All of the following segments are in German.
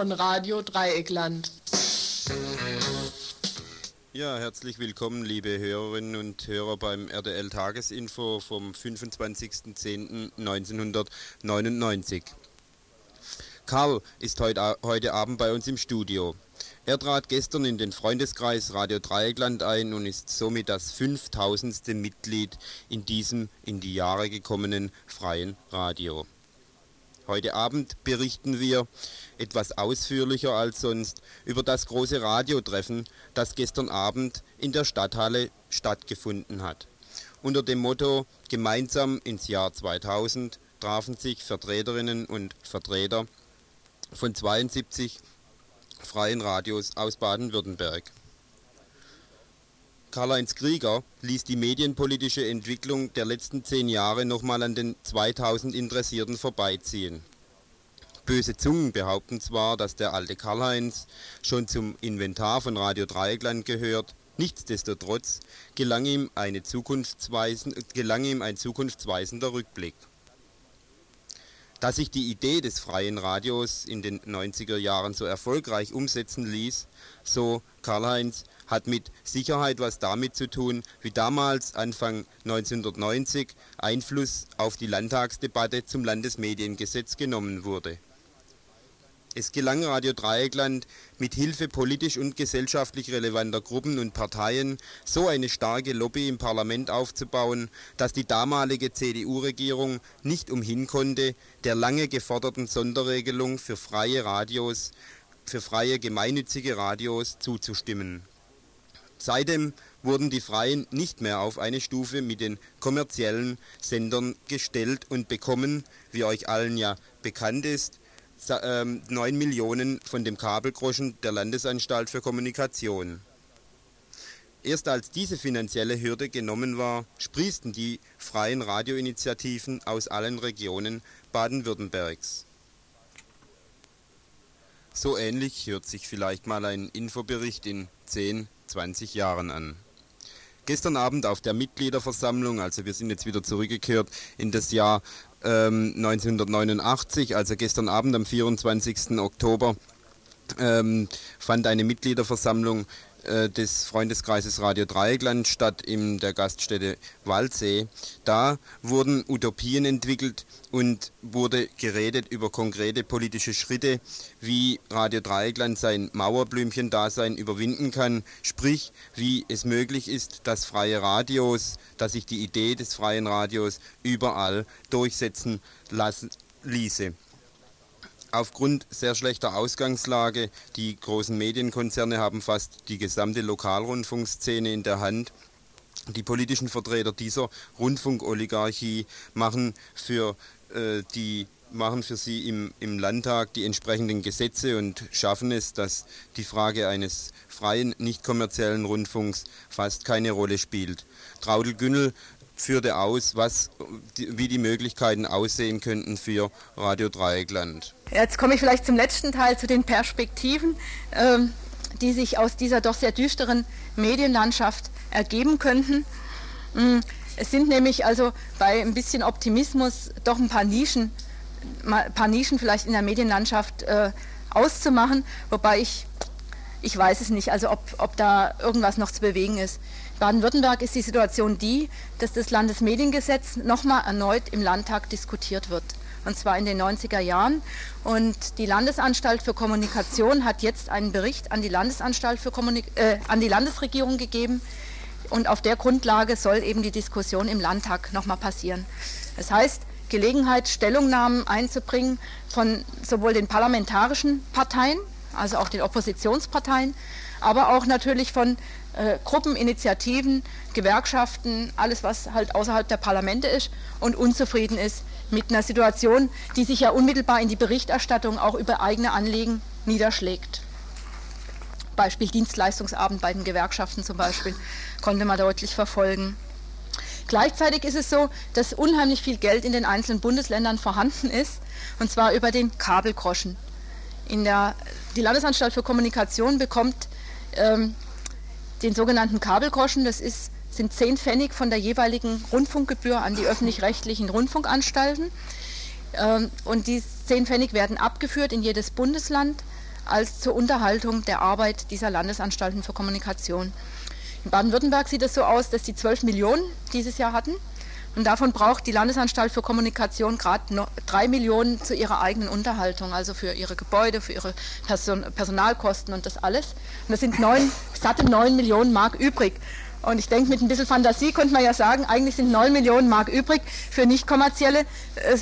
Von Radio Dreieckland. Ja, herzlich willkommen, liebe Hörerinnen und Hörer beim RDL Tagesinfo vom 25.10.1999. Karl ist heute, heute Abend bei uns im Studio. Er trat gestern in den Freundeskreis Radio Dreieckland ein und ist somit das 5000. Mitglied in diesem in die Jahre gekommenen freien Radio. Heute Abend berichten wir etwas ausführlicher als sonst über das große Radiotreffen, das gestern Abend in der Stadthalle stattgefunden hat. Unter dem Motto Gemeinsam ins Jahr 2000 trafen sich Vertreterinnen und Vertreter von 72 freien Radios aus Baden-Württemberg. Karl-Heinz Krieger ließ die medienpolitische Entwicklung der letzten zehn Jahre nochmal an den 2000 Interessierten vorbeiziehen. Böse Zungen behaupten zwar, dass der alte Karl-Heinz schon zum Inventar von Radio Dreieckland gehört, nichtsdestotrotz gelang ihm, eine gelang ihm ein zukunftsweisender Rückblick. Dass sich die Idee des freien Radios in den 90er Jahren so erfolgreich umsetzen ließ, so Karl-Heinz, hat mit Sicherheit was damit zu tun, wie damals Anfang 1990 Einfluss auf die Landtagsdebatte zum Landesmediengesetz genommen wurde. Es gelang Radio Dreieckland mit Hilfe politisch und gesellschaftlich relevanter Gruppen und Parteien so eine starke Lobby im Parlament aufzubauen, dass die damalige CDU-Regierung nicht umhin konnte, der lange geforderten Sonderregelung für freie Radios, für freie gemeinnützige Radios zuzustimmen. Seitdem wurden die Freien nicht mehr auf eine Stufe mit den kommerziellen Sendern gestellt und bekommen, wie euch allen ja bekannt ist, 9 ähm, Millionen von dem Kabelgroschen der Landesanstalt für Kommunikation. Erst als diese finanzielle Hürde genommen war, sprießten die freien Radioinitiativen aus allen Regionen Baden-Württembergs. So ähnlich hört sich vielleicht mal ein Infobericht in 10, 20 Jahren an. Gestern Abend auf der Mitgliederversammlung, also wir sind jetzt wieder zurückgekehrt in das Jahr ähm, 1989, also gestern Abend am 24. Oktober, ähm, fand eine Mitgliederversammlung des Freundeskreises Radio Dreieckland statt in der Gaststätte Waldsee. Da wurden Utopien entwickelt und wurde geredet über konkrete politische Schritte, wie Radio Dreieckland sein Mauerblümchen-Dasein überwinden kann, sprich, wie es möglich ist, dass freie Radios, dass sich die Idee des freien Radios überall durchsetzen lassen ließe. Aufgrund sehr schlechter Ausgangslage, die großen Medienkonzerne haben fast die gesamte Lokalrundfunkszene in der Hand. Die politischen Vertreter dieser Rundfunkoligarchie machen für äh, die machen für sie im, im Landtag die entsprechenden Gesetze und schaffen es, dass die Frage eines freien, nicht kommerziellen Rundfunks fast keine Rolle spielt. Traudel Günnel führte aus, was, wie die Möglichkeiten aussehen könnten für Radio Dreieckland. Jetzt komme ich vielleicht zum letzten Teil, zu den Perspektiven, ähm, die sich aus dieser doch sehr düsteren Medienlandschaft ergeben könnten. Mm, es sind nämlich also bei ein bisschen Optimismus doch ein paar Nischen, ein paar Nischen vielleicht in der Medienlandschaft äh, auszumachen, wobei ich, ich weiß es nicht, also ob, ob da irgendwas noch zu bewegen ist. Baden-Württemberg ist die Situation die, dass das Landesmediengesetz nochmal erneut im Landtag diskutiert wird. Und zwar in den 90er Jahren. Und die Landesanstalt für Kommunikation hat jetzt einen Bericht an die Landesanstalt für Kommunik äh, an die Landesregierung gegeben. Und auf der Grundlage soll eben die Diskussion im Landtag nochmal passieren. Das heißt, Gelegenheit, Stellungnahmen einzubringen von sowohl den parlamentarischen Parteien, also auch den Oppositionsparteien, aber auch natürlich von äh, Gruppen, Initiativen, Gewerkschaften, alles, was halt außerhalb der Parlamente ist und unzufrieden ist mit einer Situation, die sich ja unmittelbar in die Berichterstattung auch über eigene Anliegen niederschlägt. Beispiel Dienstleistungsabend bei den Gewerkschaften zum Beispiel konnte man deutlich verfolgen. Gleichzeitig ist es so, dass unheimlich viel Geld in den einzelnen Bundesländern vorhanden ist, und zwar über den Kabelgroschen. In der, die Landesanstalt für Kommunikation bekommt ähm, den sogenannten Kabelgroschen. Das ist, sind 10 Pfennig von der jeweiligen Rundfunkgebühr an die öffentlich-rechtlichen Rundfunkanstalten. Ähm, und die 10 Pfennig werden abgeführt in jedes Bundesland als zur Unterhaltung der Arbeit dieser Landesanstalten für Kommunikation. In Baden-Württemberg sieht es so aus, dass sie 12 Millionen dieses Jahr hatten. Und davon braucht die Landesanstalt für Kommunikation gerade drei Millionen zu ihrer eigenen Unterhaltung, also für ihre Gebäude, für ihre Person Personalkosten und das alles. Und das sind neun, satte neun Millionen Mark übrig. Und ich denke, mit ein bisschen Fantasie könnte man ja sagen, eigentlich sind neun Millionen Mark übrig für nicht kommerzielle äh,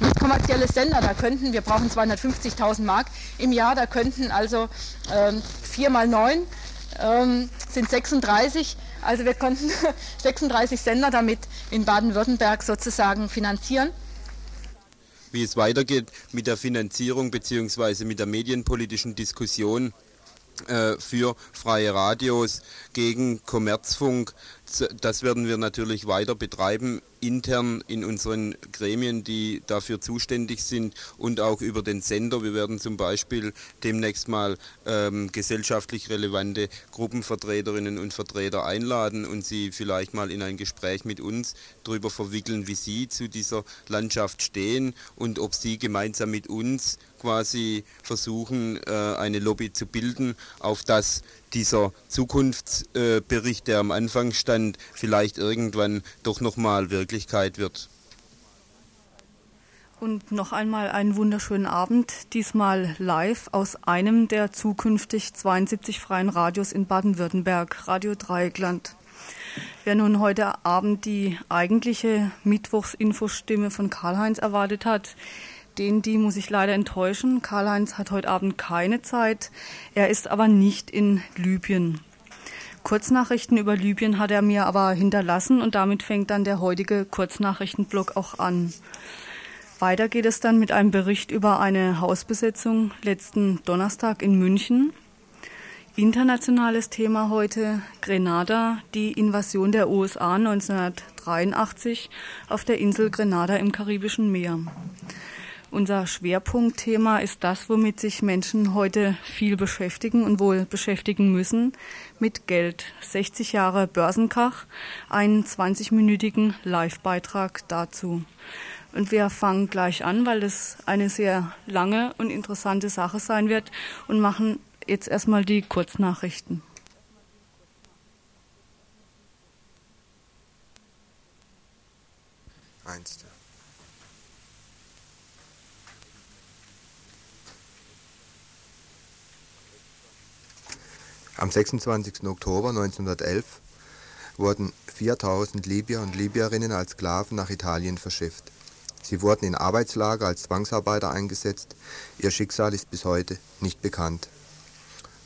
nicht kommerzielle Sender, da könnten, wir brauchen 250.000 Mark im Jahr, da könnten also ähm, 4 mal 9 ähm, sind 36, also wir konnten 36 Sender damit in Baden-Württemberg sozusagen finanzieren. Wie es weitergeht mit der Finanzierung bzw. mit der medienpolitischen Diskussion äh, für freie Radios gegen Kommerzfunk, das werden wir natürlich weiter betreiben intern in unseren Gremien, die dafür zuständig sind und auch über den Sender. Wir werden zum Beispiel demnächst mal ähm, gesellschaftlich relevante Gruppenvertreterinnen und Vertreter einladen und sie vielleicht mal in ein Gespräch mit uns darüber verwickeln, wie sie zu dieser Landschaft stehen und ob sie gemeinsam mit uns quasi versuchen, äh, eine Lobby zu bilden, auf das dieser Zukunftsbericht, der am Anfang stand, vielleicht irgendwann doch nochmal Wirklichkeit wird. Und noch einmal einen wunderschönen Abend, diesmal live aus einem der zukünftig 72 freien Radios in Baden-Württemberg, Radio Dreieckland. Wer nun heute Abend die eigentliche Mittwochsinfostimme von Karl-Heinz erwartet hat, den, die muss ich leider enttäuschen. Karl-Heinz hat heute Abend keine Zeit. Er ist aber nicht in Libyen. Kurznachrichten über Libyen hat er mir aber hinterlassen und damit fängt dann der heutige Kurznachrichtenblock auch an. Weiter geht es dann mit einem Bericht über eine Hausbesetzung letzten Donnerstag in München. Internationales Thema heute Grenada, die Invasion der USA 1983 auf der Insel Grenada im Karibischen Meer. Unser Schwerpunktthema ist das, womit sich Menschen heute viel beschäftigen und wohl beschäftigen müssen, mit Geld. 60 Jahre Börsenkrach, einen 20-minütigen Live-Beitrag dazu. Und wir fangen gleich an, weil es eine sehr lange und interessante Sache sein wird und machen jetzt erstmal die Kurznachrichten. Am 26. Oktober 1911 wurden 4000 Libyer und Libyerinnen als Sklaven nach Italien verschifft. Sie wurden in Arbeitslager als Zwangsarbeiter eingesetzt. Ihr Schicksal ist bis heute nicht bekannt.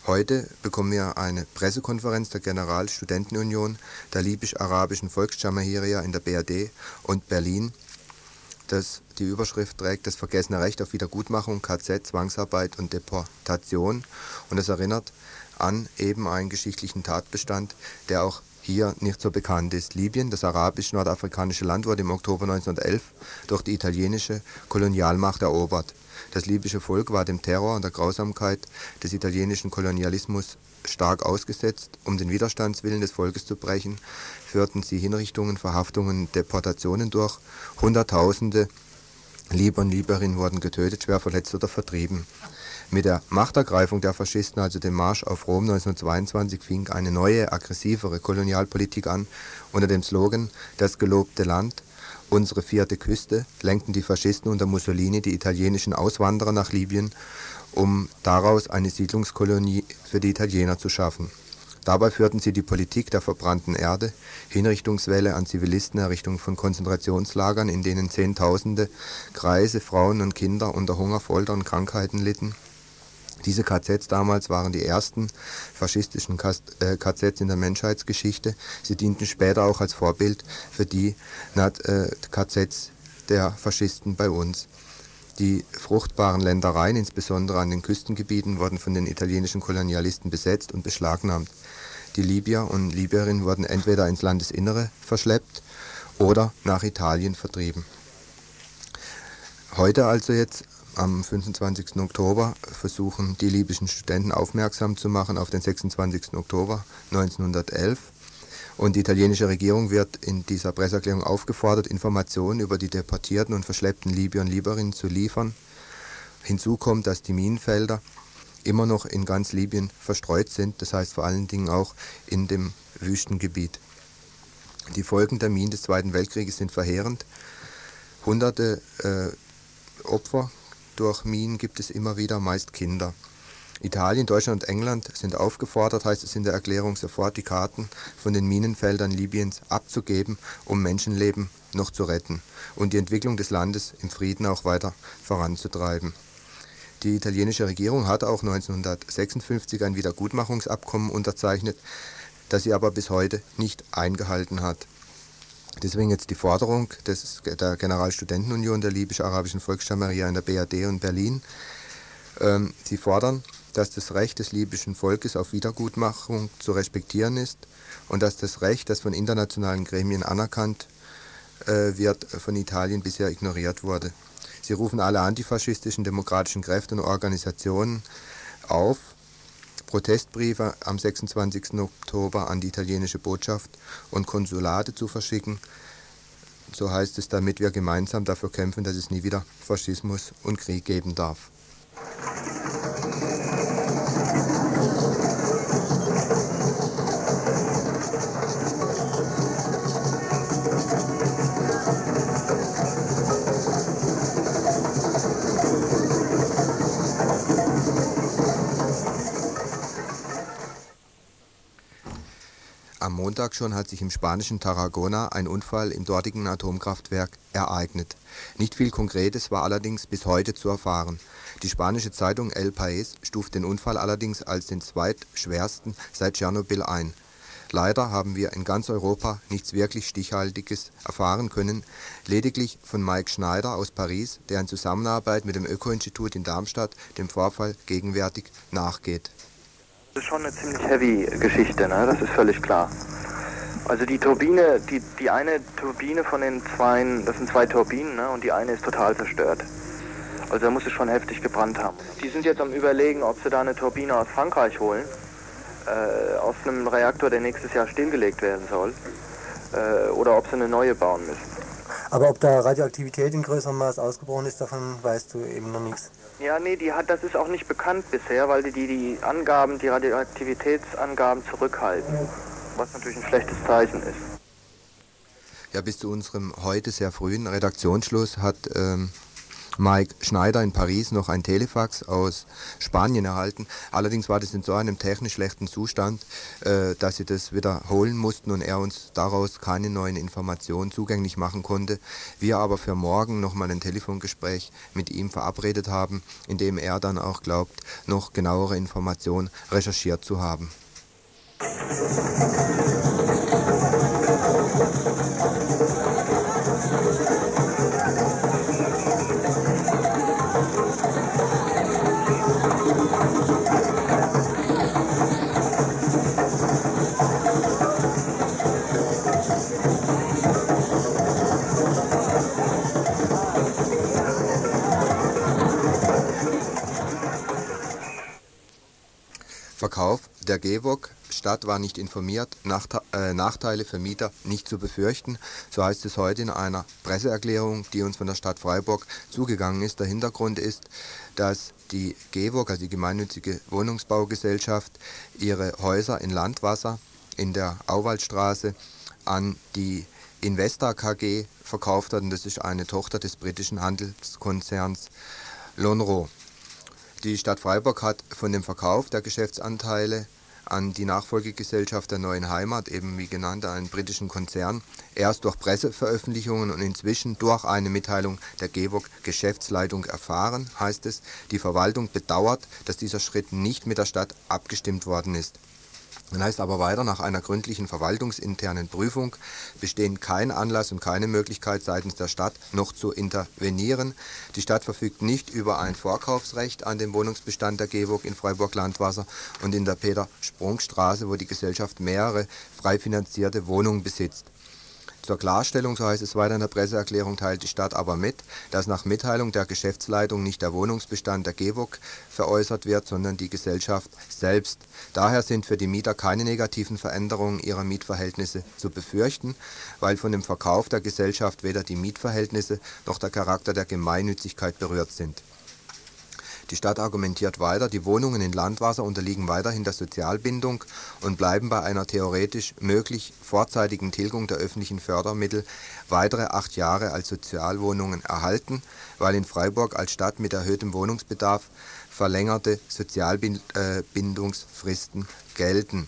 Heute bekommen wir eine Pressekonferenz der Generalstudentenunion der libysch-arabischen Volksjamahiria in der BRD und Berlin, das die Überschrift trägt Das vergessene Recht auf Wiedergutmachung, KZ, Zwangsarbeit und Deportation und es erinnert an eben einen geschichtlichen Tatbestand, der auch hier nicht so bekannt ist. Libyen, das arabisch-nordafrikanische Land, wurde im Oktober 1911 durch die italienische Kolonialmacht erobert. Das libysche Volk war dem Terror und der Grausamkeit des italienischen Kolonialismus stark ausgesetzt. Um den Widerstandswillen des Volkes zu brechen, führten sie Hinrichtungen, Verhaftungen, Deportationen durch. Hunderttausende Lieber und Lieberinnen wurden getötet, schwer verletzt oder vertrieben. Mit der Machtergreifung der Faschisten, also dem Marsch auf Rom 1922, fing eine neue, aggressivere Kolonialpolitik an. Unter dem Slogan Das gelobte Land, unsere vierte Küste, lenkten die Faschisten unter Mussolini die italienischen Auswanderer nach Libyen, um daraus eine Siedlungskolonie für die Italiener zu schaffen. Dabei führten sie die Politik der verbrannten Erde, Hinrichtungswelle an Zivilisten, Errichtung von Konzentrationslagern, in denen Zehntausende Kreise, Frauen und Kinder unter Hunger, Folter und Krankheiten litten, diese KZs damals waren die ersten faschistischen KZs äh, in der Menschheitsgeschichte. Sie dienten später auch als Vorbild für die äh, KZs der Faschisten bei uns. Die fruchtbaren Ländereien, insbesondere an den Küstengebieten, wurden von den italienischen Kolonialisten besetzt und beschlagnahmt. Die Libyer und Libyerinnen wurden entweder ins Landesinnere verschleppt oder nach Italien vertrieben. Heute also jetzt am 25. Oktober versuchen die libyschen Studenten aufmerksam zu machen auf den 26. Oktober 1911 Und die italienische Regierung wird in dieser Presseerklärung aufgefordert, Informationen über die deportierten und verschleppten Libyer und Libyerinnen zu liefern. Hinzu kommt, dass die Minenfelder immer noch in ganz Libyen verstreut sind, das heißt vor allen Dingen auch in dem Wüstengebiet. Die Folgen der Minen des Zweiten Weltkrieges sind verheerend. Hunderte äh, Opfer durch Minen gibt es immer wieder, meist Kinder. Italien, Deutschland und England sind aufgefordert, heißt es in der Erklärung, sofort die Karten von den Minenfeldern Libyens abzugeben, um Menschenleben noch zu retten und die Entwicklung des Landes im Frieden auch weiter voranzutreiben. Die italienische Regierung hat auch 1956 ein Wiedergutmachungsabkommen unterzeichnet, das sie aber bis heute nicht eingehalten hat. Deswegen jetzt die Forderung des, der Generalstudentenunion der libysch-arabischen Volksschamaria in der BRD und Berlin. Ähm, sie fordern, dass das Recht des libyschen Volkes auf Wiedergutmachung zu respektieren ist und dass das Recht, das von internationalen Gremien anerkannt äh, wird, von Italien bisher ignoriert wurde. Sie rufen alle antifaschistischen demokratischen Kräfte und Organisationen auf, Protestbriefe am 26. Oktober an die italienische Botschaft und Konsulate zu verschicken. So heißt es, damit wir gemeinsam dafür kämpfen, dass es nie wieder Faschismus und Krieg geben darf. Montag schon hat sich im spanischen Tarragona ein Unfall im dortigen Atomkraftwerk ereignet. Nicht viel Konkretes war allerdings bis heute zu erfahren. Die spanische Zeitung El País stuft den Unfall allerdings als den zweitschwersten seit Tschernobyl ein. Leider haben wir in ganz Europa nichts wirklich Stichhaltiges erfahren können, lediglich von Mike Schneider aus Paris, der in Zusammenarbeit mit dem Öko-Institut in Darmstadt dem Vorfall gegenwärtig nachgeht. Das ist schon eine ziemlich heavy Geschichte, ne? das ist völlig klar. Also die Turbine, die, die eine Turbine von den zwei, das sind zwei Turbinen ne? und die eine ist total zerstört. Also da muss es schon heftig gebrannt haben. Die sind jetzt am überlegen, ob sie da eine Turbine aus Frankreich holen, äh, aus einem Reaktor, der nächstes Jahr stillgelegt werden soll, äh, oder ob sie eine neue bauen müssen. Aber ob da Radioaktivität in größerem Maß ausgebrochen ist, davon weißt du eben noch nichts. Ja, nee, die hat, das ist auch nicht bekannt bisher, weil die die, Angaben, die Radioaktivitätsangaben zurückhalten, was natürlich ein schlechtes Zeichen ist. Ja, bis zu unserem heute sehr frühen Redaktionsschluss hat ähm, Mike Schneider in Paris noch ein Telefax aus Spanien erhalten. Allerdings war das in so einem technisch schlechten Zustand, äh, dass sie das wiederholen mussten und er uns daraus keine neuen Informationen zugänglich machen konnte. Wir aber für morgen nochmal ein Telefongespräch mit ihm verabredet haben, in dem er dann auch glaubt, noch genauere Informationen recherchiert zu haben. Verkauf der GEWOG Stadt war nicht informiert, äh, Nachteile für Mieter nicht zu befürchten. So heißt es heute in einer Presseerklärung, die uns von der Stadt Freiburg zugegangen ist. Der Hintergrund ist, dass die GEWOG, also die gemeinnützige Wohnungsbaugesellschaft, ihre Häuser in Landwasser in der Auwaldstraße an die Investa KG verkauft hat. Und das ist eine Tochter des britischen Handelskonzerns Lonro. Die Stadt Freiburg hat von dem Verkauf der Geschäftsanteile an die Nachfolgegesellschaft der Neuen Heimat, eben wie genannt, einen britischen Konzern, erst durch Presseveröffentlichungen und inzwischen durch eine Mitteilung der GEWOG Geschäftsleitung erfahren, heißt es. Die Verwaltung bedauert, dass dieser Schritt nicht mit der Stadt abgestimmt worden ist. Dann heißt aber weiter, nach einer gründlichen verwaltungsinternen Prüfung bestehen kein Anlass und keine Möglichkeit seitens der Stadt noch zu intervenieren. Die Stadt verfügt nicht über ein Vorkaufsrecht an dem Wohnungsbestand der GEWOG in Freiburg-Landwasser und in der Peter-Sprung-Straße, wo die Gesellschaft mehrere frei finanzierte Wohnungen besitzt. Zur Klarstellung, so heißt es weiter in der Presseerklärung, teilt die Stadt aber mit, dass nach Mitteilung der Geschäftsleitung nicht der Wohnungsbestand der GEWOG veräußert wird, sondern die Gesellschaft selbst. Daher sind für die Mieter keine negativen Veränderungen ihrer Mietverhältnisse zu befürchten, weil von dem Verkauf der Gesellschaft weder die Mietverhältnisse noch der Charakter der Gemeinnützigkeit berührt sind. Die Stadt argumentiert weiter, die Wohnungen in Landwasser unterliegen weiterhin der Sozialbindung und bleiben bei einer theoretisch möglich vorzeitigen Tilgung der öffentlichen Fördermittel weitere acht Jahre als Sozialwohnungen erhalten, weil in Freiburg als Stadt mit erhöhtem Wohnungsbedarf verlängerte Sozialbindungsfristen gelten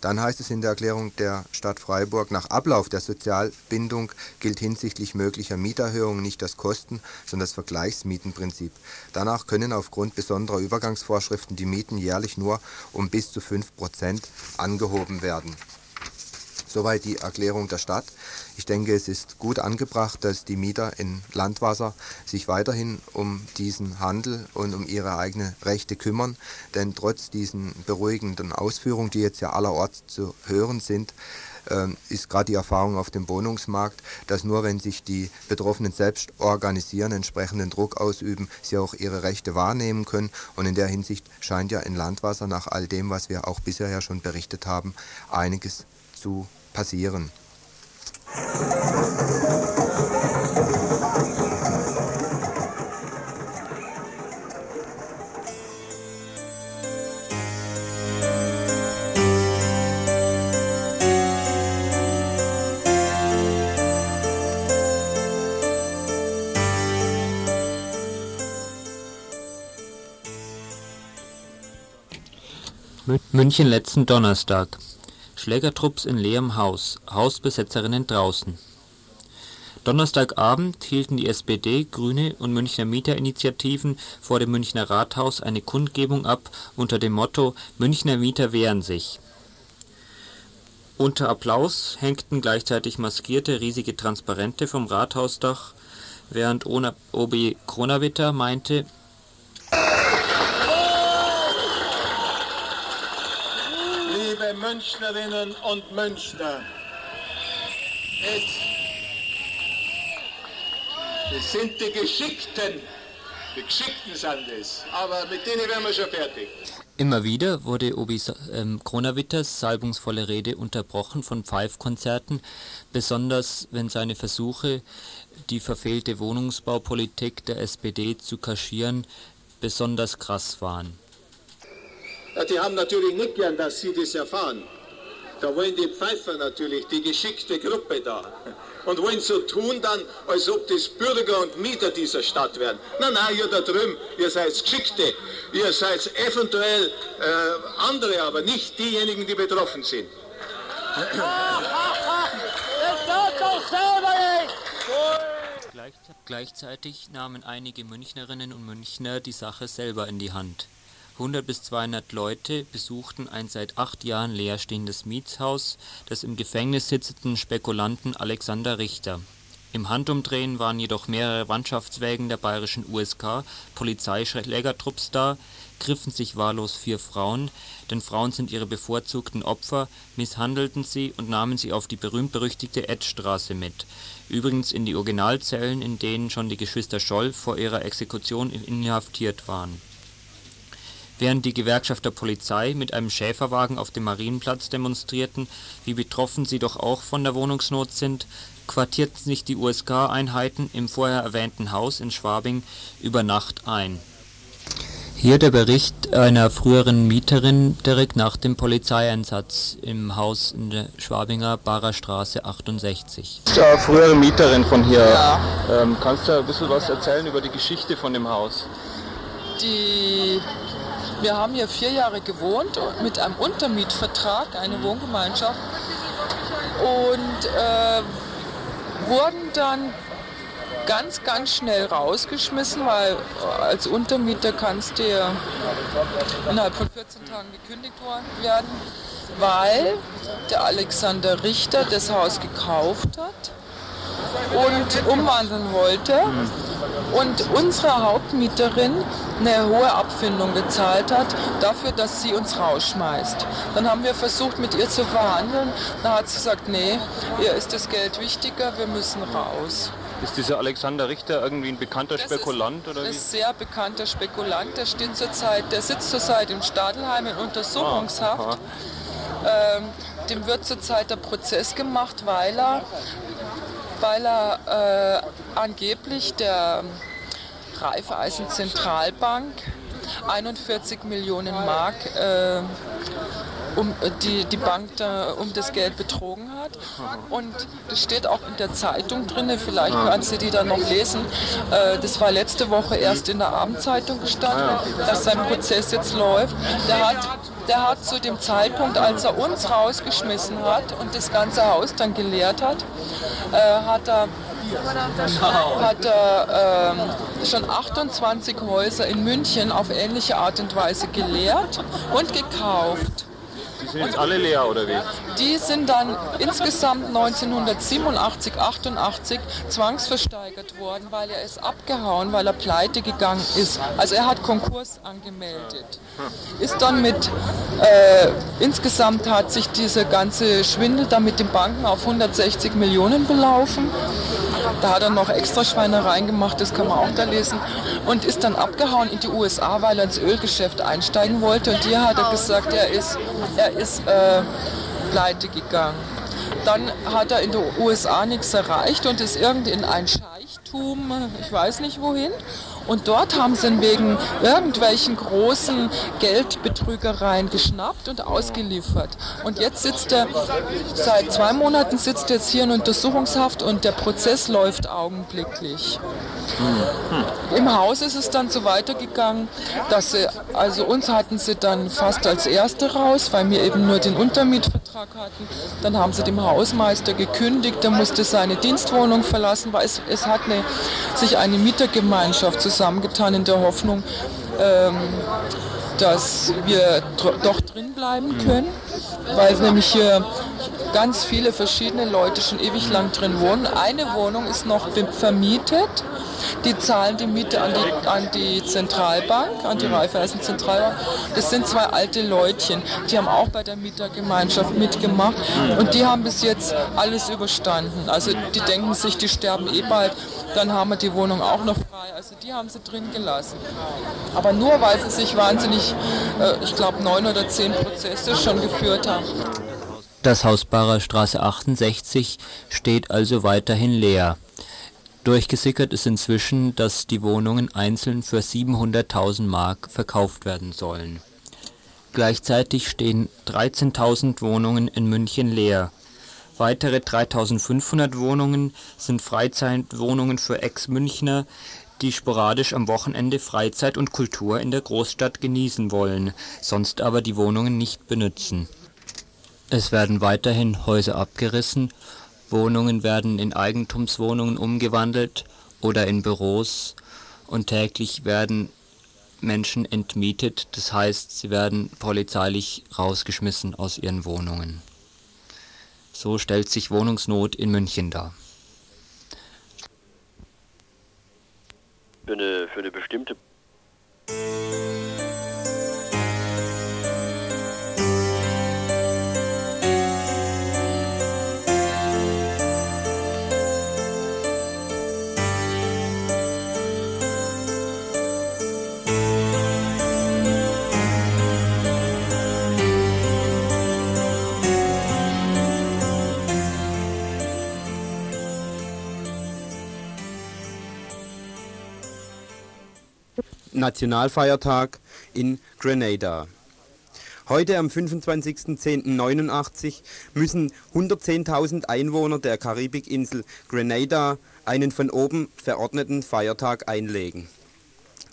dann heißt es in der Erklärung der Stadt Freiburg, nach Ablauf der Sozialbindung gilt hinsichtlich möglicher Mieterhöhungen nicht das Kosten, sondern das Vergleichsmietenprinzip. Danach können aufgrund besonderer Übergangsvorschriften die Mieten jährlich nur um bis zu 5 Prozent angehoben werden. Soweit die Erklärung der Stadt. Ich denke, es ist gut angebracht, dass die Mieter in Landwasser sich weiterhin um diesen Handel und um ihre eigenen Rechte kümmern. Denn trotz diesen beruhigenden Ausführungen, die jetzt ja allerorts zu hören sind, ähm, ist gerade die Erfahrung auf dem Wohnungsmarkt, dass nur wenn sich die Betroffenen selbst organisieren, entsprechenden Druck ausüben, sie auch ihre Rechte wahrnehmen können. Und in der Hinsicht scheint ja in Landwasser nach all dem, was wir auch bisher ja schon berichtet haben, einiges zu passieren. München letzten Donnerstag. Schlägertrupps in leerem Haus, Hausbesetzerinnen draußen. Donnerstagabend hielten die SPD, Grüne und Münchner Mieterinitiativen vor dem Münchner Rathaus eine Kundgebung ab unter dem Motto Münchner Mieter wehren sich. Unter Applaus hängten gleichzeitig maskierte riesige Transparente vom Rathausdach, während OB Kronawitter meinte Münchnerinnen und Münchner. Es, es sind die Geschickten, die Geschickten sind es, aber mit denen werden wir schon fertig. Immer wieder wurde Obi ähm, Kronawitters salbungsvolle Rede unterbrochen von Pfeifkonzerten, besonders wenn seine Versuche, die verfehlte Wohnungsbaupolitik der SPD zu kaschieren, besonders krass waren. Die haben natürlich nicht gern, dass sie das erfahren. Da wollen die Pfeifer natürlich, die geschickte Gruppe da. Und wollen so tun dann, als ob das Bürger und Mieter dieser Stadt wären. Nein, nein, ihr da drüben, ihr seid Geschickte. Ihr seid eventuell äh, andere, aber nicht diejenigen, die betroffen sind. Gleichzeitig nahmen einige Münchnerinnen und Münchner die Sache selber in die Hand. 100 bis 200 Leute besuchten ein seit acht Jahren leerstehendes Mietshaus des im Gefängnis sitzenden Spekulanten Alexander Richter. Im Handumdrehen waren jedoch mehrere Mannschaftswägen der bayerischen USK Polizeischlägertrupps da, griffen sich wahllos vier Frauen, denn Frauen sind ihre bevorzugten Opfer, misshandelten sie und nahmen sie auf die berühmt-berüchtigte Edstraße mit, übrigens in die Originalzellen, in denen schon die Geschwister Scholl vor ihrer Exekution inhaftiert waren Während die Gewerkschaft der Polizei mit einem Schäferwagen auf dem Marienplatz demonstrierten, wie betroffen sie doch auch von der Wohnungsnot sind, quartierten sich die USK-Einheiten im vorher erwähnten Haus in Schwabing über Nacht ein. Hier der Bericht einer früheren Mieterin direkt nach dem Polizeieinsatz im Haus in der Schwabinger Barer Straße 68. Ja, frühere Mieterin von hier. Ja. Ähm, kannst du ein bisschen was erzählen über die Geschichte von dem Haus? Die wir haben hier vier Jahre gewohnt mit einem Untermietvertrag, eine Wohngemeinschaft. Und äh, wurden dann ganz, ganz schnell rausgeschmissen, weil als Untermieter kannst du innerhalb von 14 Tagen gekündigt werden, weil der Alexander Richter das Haus gekauft hat und umwandeln wollte. und unsere Hauptmieterin eine hohe Abfindung gezahlt hat dafür, dass sie uns rausschmeißt. Dann haben wir versucht, mit ihr zu verhandeln. Da hat sie gesagt, nee, ihr ist das Geld wichtiger, wir müssen raus. Ist dieser Alexander Richter irgendwie ein bekannter Spekulant oder Ein wie? sehr bekannter Spekulant, der steht zurzeit, der sitzt zurzeit im Stadelheim in Untersuchungshaft. Ähm, dem wird zurzeit der Prozess gemacht, weil er, weil er äh, angeblich der Raiffeisen Zentralbank 41 Millionen Mark äh, um äh, die, die Bank da, um das Geld betrogen hat. Und das steht auch in der Zeitung drin, vielleicht kannst du die dann noch lesen. Äh, das war letzte Woche erst in der Abendzeitung gestanden, dass sein Prozess jetzt läuft. Der hat, der hat zu dem Zeitpunkt, als er uns rausgeschmissen hat und das ganze Haus dann geleert hat, äh, hat er hat er ähm, schon 28 Häuser in München auf ähnliche Art und Weise geleert und gekauft. Die sind jetzt alle leer oder wie? Die sind dann insgesamt 1987, 88 zwangsversteigert worden, weil er ist abgehauen, weil er pleite gegangen ist. Also er hat Konkurs angemeldet. Ist dann mit, äh, insgesamt hat sich dieser ganze Schwindel dann mit den Banken auf 160 Millionen belaufen. Da hat er noch extra Schweinereien gemacht, das kann man auch da lesen. Und ist dann abgehauen in die USA, weil er ins Ölgeschäft einsteigen wollte. Und hier hat er gesagt, er ist, er ist äh, pleite gegangen. Dann hat er in den USA nichts erreicht und ist irgendwie in ein Scheichtum, ich weiß nicht wohin. Und dort haben sie ihn wegen irgendwelchen großen Geldbetrügereien geschnappt und ausgeliefert. Und jetzt sitzt er, seit zwei Monaten sitzt er jetzt hier in Untersuchungshaft und der Prozess läuft augenblicklich. Im Haus ist es dann so weitergegangen, dass sie, also uns hatten sie dann fast als Erste raus, weil wir eben nur den Untermietvertrag hatten. Dann haben sie dem Hausmeister gekündigt, der musste seine Dienstwohnung verlassen, weil es, es hat eine, sich eine Mietergemeinschaft zusammengetan in der Hoffnung, ähm, dass wir doch drin bleiben können, weil nämlich hier ganz viele verschiedene Leute schon ewig lang drin wohnen. Eine Wohnung ist noch vermietet. Die zahlen die Miete an die, an die Zentralbank, an die Raiffeisen Zentralbank. Das sind zwei alte Leutchen, die haben auch bei der Mietergemeinschaft mitgemacht und die haben bis jetzt alles überstanden. Also die denken sich, die sterben eh bald, dann haben wir die Wohnung auch noch frei. Also die haben sie drin gelassen. Aber nur weil sie sich wahnsinnig, äh, ich glaube, neun oder zehn Prozesse schon geführt haben. Das Haus Barer Straße 68 steht also weiterhin leer. Durchgesickert ist inzwischen, dass die Wohnungen einzeln für 700.000 Mark verkauft werden sollen. Gleichzeitig stehen 13.000 Wohnungen in München leer. Weitere 3.500 Wohnungen sind Freizeitwohnungen für Ex-Münchner, die sporadisch am Wochenende Freizeit und Kultur in der Großstadt genießen wollen, sonst aber die Wohnungen nicht benutzen. Es werden weiterhin Häuser abgerissen, Wohnungen werden in Eigentumswohnungen umgewandelt oder in Büros und täglich werden Menschen entmietet, das heißt, sie werden polizeilich rausgeschmissen aus ihren Wohnungen. So stellt sich Wohnungsnot in München dar. Für eine, für eine bestimmte Nationalfeiertag in Grenada. Heute am 25.10.89 müssen 110.000 Einwohner der Karibikinsel Grenada einen von oben verordneten Feiertag einlegen.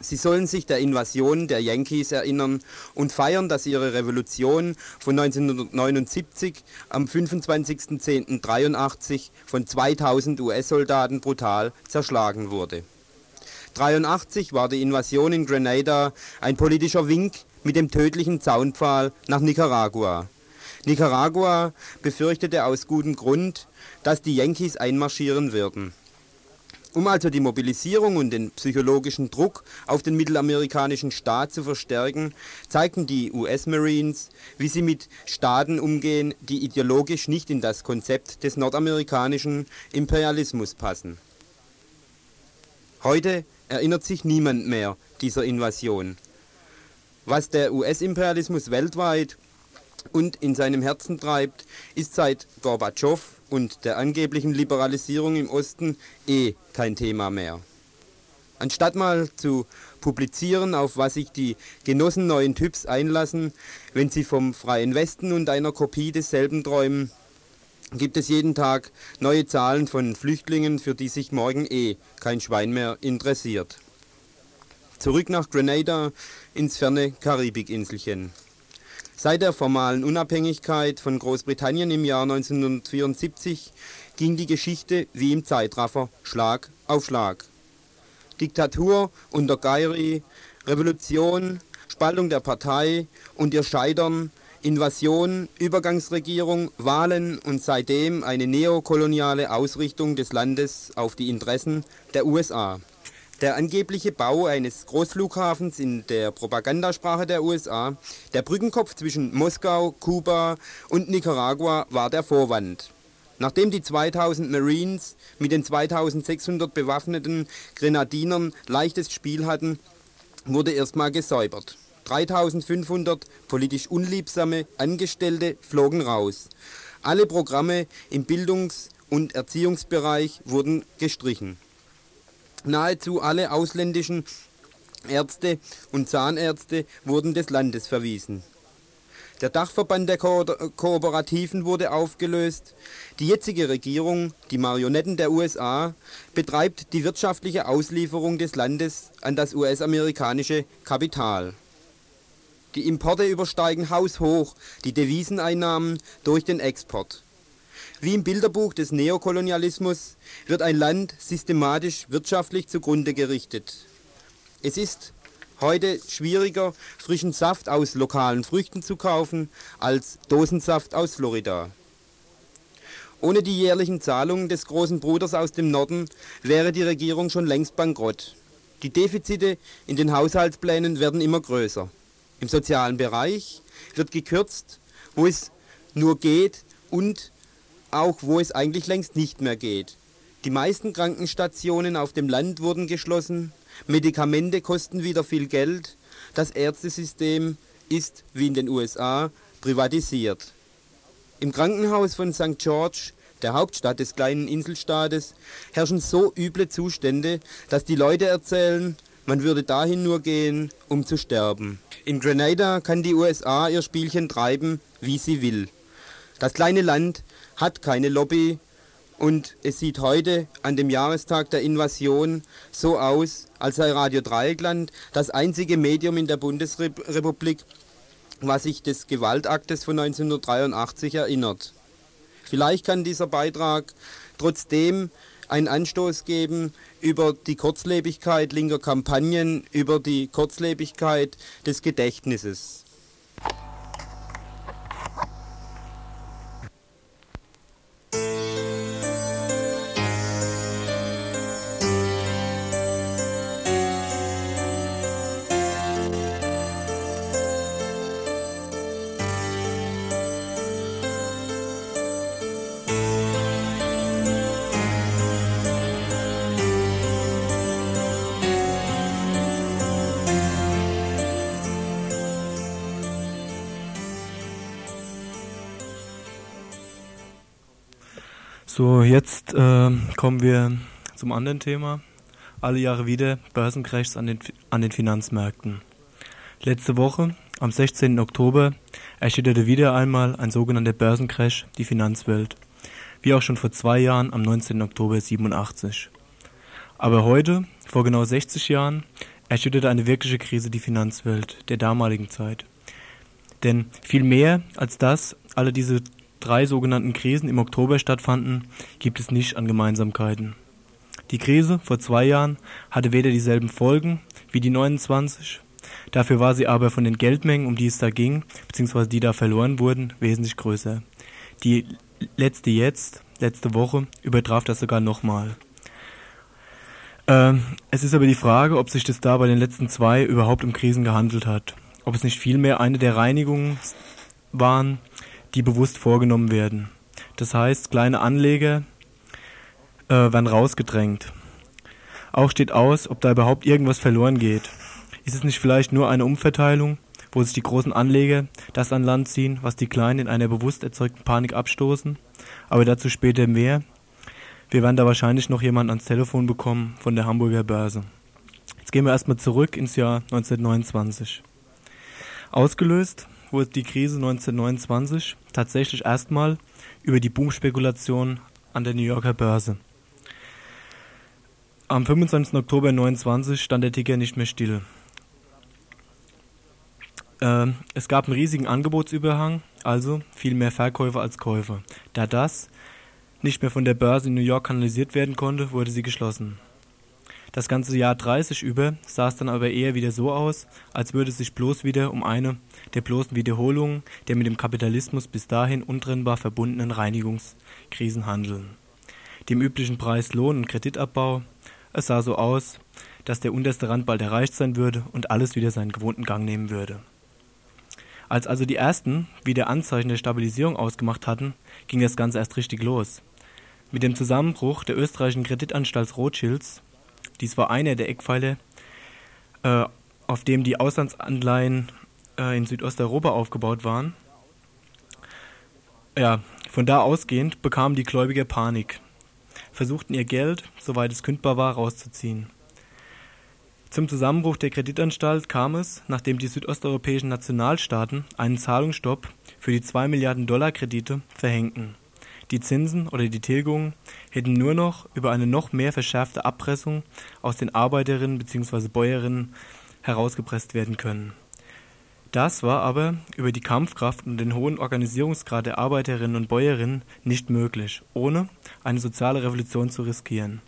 Sie sollen sich der Invasion der Yankees erinnern und feiern, dass ihre Revolution von 1979 am 25.10.83 von 2000 US-Soldaten brutal zerschlagen wurde. 83 war die Invasion in Grenada ein politischer Wink mit dem tödlichen Zaunpfahl nach Nicaragua. Nicaragua befürchtete aus gutem Grund, dass die Yankees einmarschieren würden. Um also die Mobilisierung und den psychologischen Druck auf den mittelamerikanischen Staat zu verstärken, zeigten die US Marines, wie sie mit Staaten umgehen, die ideologisch nicht in das Konzept des nordamerikanischen Imperialismus passen. Heute erinnert sich niemand mehr dieser Invasion. Was der US-Imperialismus weltweit und in seinem Herzen treibt, ist seit Gorbatschow und der angeblichen Liberalisierung im Osten eh kein Thema mehr. Anstatt mal zu publizieren, auf was sich die Genossen neuen Typs einlassen, wenn sie vom freien Westen und einer Kopie desselben träumen, gibt es jeden Tag neue Zahlen von Flüchtlingen, für die sich morgen eh kein Schwein mehr interessiert. Zurück nach Grenada ins ferne Karibikinselchen. Seit der formalen Unabhängigkeit von Großbritannien im Jahr 1974 ging die Geschichte wie im Zeitraffer Schlag auf Schlag. Diktatur unter Gairi, Revolution, Spaltung der Partei und ihr Scheitern, Invasion, Übergangsregierung, Wahlen und seitdem eine neokoloniale Ausrichtung des Landes auf die Interessen der USA. Der angebliche Bau eines Großflughafens in der Propagandasprache der USA, der Brückenkopf zwischen Moskau, Kuba und Nicaragua war der Vorwand. Nachdem die 2000 Marines mit den 2600 bewaffneten Grenadinern leichtes Spiel hatten, wurde erstmal gesäubert. 3500 politisch unliebsame Angestellte flogen raus. Alle Programme im Bildungs- und Erziehungsbereich wurden gestrichen. Nahezu alle ausländischen Ärzte und Zahnärzte wurden des Landes verwiesen. Der Dachverband der Ko Kooperativen wurde aufgelöst. Die jetzige Regierung, die Marionetten der USA, betreibt die wirtschaftliche Auslieferung des Landes an das US-amerikanische Kapital. Die Importe übersteigen haushoch die Deviseneinnahmen durch den Export. Wie im Bilderbuch des Neokolonialismus wird ein Land systematisch wirtschaftlich zugrunde gerichtet. Es ist heute schwieriger, frischen Saft aus lokalen Früchten zu kaufen, als Dosensaft aus Florida. Ohne die jährlichen Zahlungen des großen Bruders aus dem Norden wäre die Regierung schon längst bankrott. Die Defizite in den Haushaltsplänen werden immer größer. Im sozialen Bereich wird gekürzt, wo es nur geht und auch wo es eigentlich längst nicht mehr geht. Die meisten Krankenstationen auf dem Land wurden geschlossen, Medikamente kosten wieder viel Geld, das Ärztesystem ist, wie in den USA, privatisiert. Im Krankenhaus von St. George, der Hauptstadt des kleinen Inselstaates, herrschen so üble Zustände, dass die Leute erzählen, man würde dahin nur gehen, um zu sterben. In Grenada kann die USA ihr Spielchen treiben, wie sie will. Das kleine Land hat keine Lobby und es sieht heute an dem Jahrestag der Invasion so aus, als sei Radio Dreieckland das einzige Medium in der Bundesrepublik, was sich des Gewaltaktes von 1983 erinnert. Vielleicht kann dieser Beitrag trotzdem einen Anstoß geben über die Kurzlebigkeit linker Kampagnen, über die Kurzlebigkeit des Gedächtnisses. Jetzt äh, kommen wir zum anderen Thema. Alle Jahre wieder Börsencrashs an den, an den Finanzmärkten. Letzte Woche, am 16. Oktober, erschütterte wieder einmal ein sogenannter Börsencrash die Finanzwelt. Wie auch schon vor zwei Jahren am 19. Oktober 87. Aber heute, vor genau 60 Jahren, erschütterte eine wirkliche Krise die Finanzwelt der damaligen Zeit. Denn viel mehr als das, alle diese drei sogenannten Krisen im Oktober stattfanden, gibt es nicht an Gemeinsamkeiten. Die Krise vor zwei Jahren hatte weder dieselben Folgen wie die 29, dafür war sie aber von den Geldmengen, um die es da ging, beziehungsweise die da verloren wurden, wesentlich größer. Die letzte jetzt, letzte Woche, übertraf das sogar nochmal. Äh, es ist aber die Frage, ob sich das da bei den letzten zwei überhaupt um Krisen gehandelt hat. Ob es nicht vielmehr eine der Reinigungen waren, die bewusst vorgenommen werden. Das heißt, kleine Anleger äh, werden rausgedrängt. Auch steht aus, ob da überhaupt irgendwas verloren geht. Ist es nicht vielleicht nur eine Umverteilung, wo sich die großen Anleger das an Land ziehen, was die Kleinen in einer bewusst erzeugten Panik abstoßen? Aber dazu später mehr. Wir werden da wahrscheinlich noch jemanden ans Telefon bekommen von der Hamburger Börse. Jetzt gehen wir erstmal zurück ins Jahr 1929. Ausgelöst wurde die Krise 1929 tatsächlich erstmal über die Boomspekulation an der New Yorker Börse. Am 25. Oktober 1929 stand der Ticker nicht mehr still. Äh, es gab einen riesigen Angebotsüberhang, also viel mehr Verkäufer als Käufer. Da das nicht mehr von der Börse in New York kanalisiert werden konnte, wurde sie geschlossen. Das ganze Jahr 30 über sah es dann aber eher wieder so aus, als würde es sich bloß wieder um eine der bloßen Wiederholungen der mit dem Kapitalismus bis dahin untrennbar verbundenen Reinigungskrisen handeln. Dem üblichen Preis Lohn und Kreditabbau, es sah so aus, dass der unterste Rand bald erreicht sein würde und alles wieder seinen gewohnten Gang nehmen würde. Als also die ersten wieder Anzeichen der Stabilisierung ausgemacht hatten, ging das Ganze erst richtig los. Mit dem Zusammenbruch der österreichischen Kreditanstalt Rothschilds dies war einer der Eckpfeiler, äh, auf dem die Auslandsanleihen äh, in Südosteuropa aufgebaut waren. Ja, von da ausgehend bekamen die Gläubiger Panik, versuchten ihr Geld, soweit es kündbar war, rauszuziehen. Zum Zusammenbruch der Kreditanstalt kam es, nachdem die südosteuropäischen Nationalstaaten einen Zahlungsstopp für die 2 Milliarden Dollar Kredite verhängten. Die Zinsen oder die Tilgungen hätten nur noch über eine noch mehr verschärfte Abpressung aus den Arbeiterinnen bzw. Bäuerinnen herausgepresst werden können. Das war aber über die Kampfkraft und den hohen Organisierungsgrad der Arbeiterinnen und Bäuerinnen nicht möglich, ohne eine soziale Revolution zu riskieren.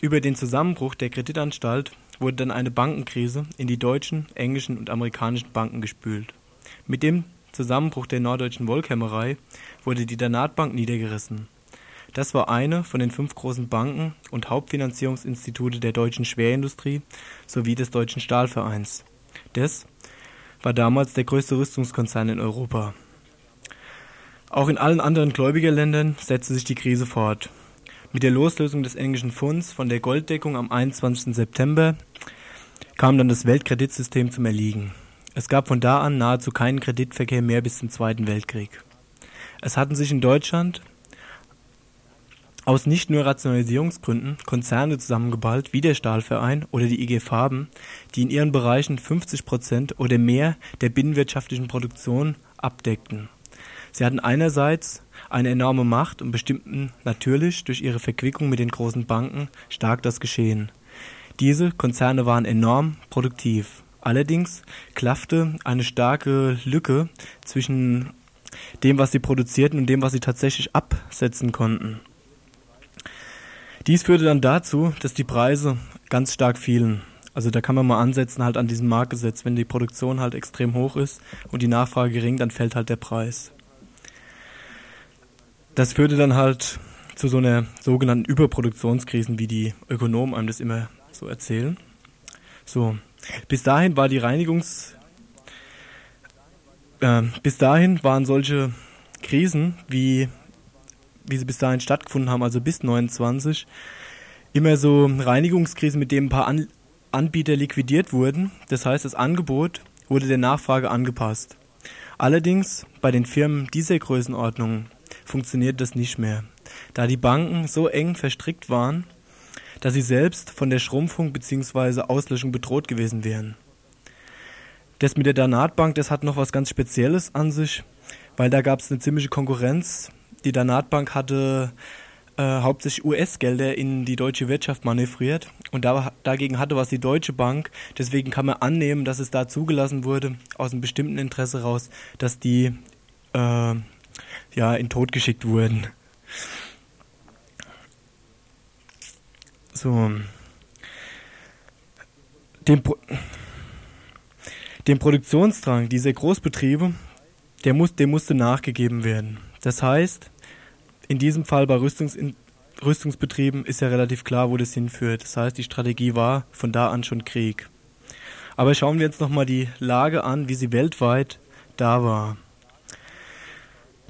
Über den Zusammenbruch der Kreditanstalt wurde dann eine Bankenkrise in die deutschen, englischen und amerikanischen Banken gespült. Mit dem Zusammenbruch der norddeutschen Wollkämmerei wurde die Danatbank niedergerissen. Das war eine von den fünf großen Banken und Hauptfinanzierungsinstitute der deutschen Schwerindustrie sowie des Deutschen Stahlvereins. Das war damals der größte Rüstungskonzern in Europa. Auch in allen anderen Gläubigerländern setzte sich die Krise fort. Mit der Loslösung des englischen Pfunds von der Golddeckung am 21. September kam dann das Weltkreditsystem zum Erliegen. Es gab von da an nahezu keinen Kreditverkehr mehr bis zum Zweiten Weltkrieg. Es hatten sich in Deutschland aus nicht nur Rationalisierungsgründen Konzerne zusammengeballt wie der Stahlverein oder die IG Farben, die in ihren Bereichen 50 Prozent oder mehr der binnenwirtschaftlichen Produktion abdeckten. Sie hatten einerseits eine enorme Macht und bestimmten natürlich durch ihre Verquickung mit den großen Banken stark das Geschehen. Diese Konzerne waren enorm produktiv. Allerdings klaffte eine starke Lücke zwischen dem, was sie produzierten und dem, was sie tatsächlich absetzen konnten. Dies führte dann dazu, dass die Preise ganz stark fielen. Also da kann man mal ansetzen halt an diesem Marktgesetz. Wenn die Produktion halt extrem hoch ist und die Nachfrage gering, dann fällt halt der Preis. Das führte dann halt zu so einer sogenannten Überproduktionskrisen, wie die Ökonomen einem das immer so erzählen. So, bis dahin war die Reinigungs äh, bis dahin waren solche Krisen, wie, wie sie bis dahin stattgefunden haben, also bis 29, immer so Reinigungskrisen, mit denen ein paar An Anbieter liquidiert wurden. Das heißt, das Angebot wurde der Nachfrage angepasst. Allerdings bei den Firmen dieser Größenordnung funktioniert das nicht mehr, da die Banken so eng verstrickt waren, dass sie selbst von der Schrumpfung bzw. Auslöschung bedroht gewesen wären. Das mit der Danatbank, das hat noch was ganz Spezielles an sich, weil da gab es eine ziemliche Konkurrenz. Die Danatbank hatte äh, hauptsächlich US-Gelder in die deutsche Wirtschaft manövriert und da, dagegen hatte was die Deutsche Bank. Deswegen kann man annehmen, dass es da zugelassen wurde, aus einem bestimmten Interesse raus, dass die äh, ja, in Tod geschickt wurden. So. Den Pro dem Produktionsdrang dieser Großbetriebe, der muss, dem musste nachgegeben werden. Das heißt, in diesem Fall bei Rüstungsin Rüstungsbetrieben ist ja relativ klar, wo das hinführt. Das heißt, die Strategie war von da an schon Krieg. Aber schauen wir jetzt nochmal die Lage an, wie sie weltweit da war.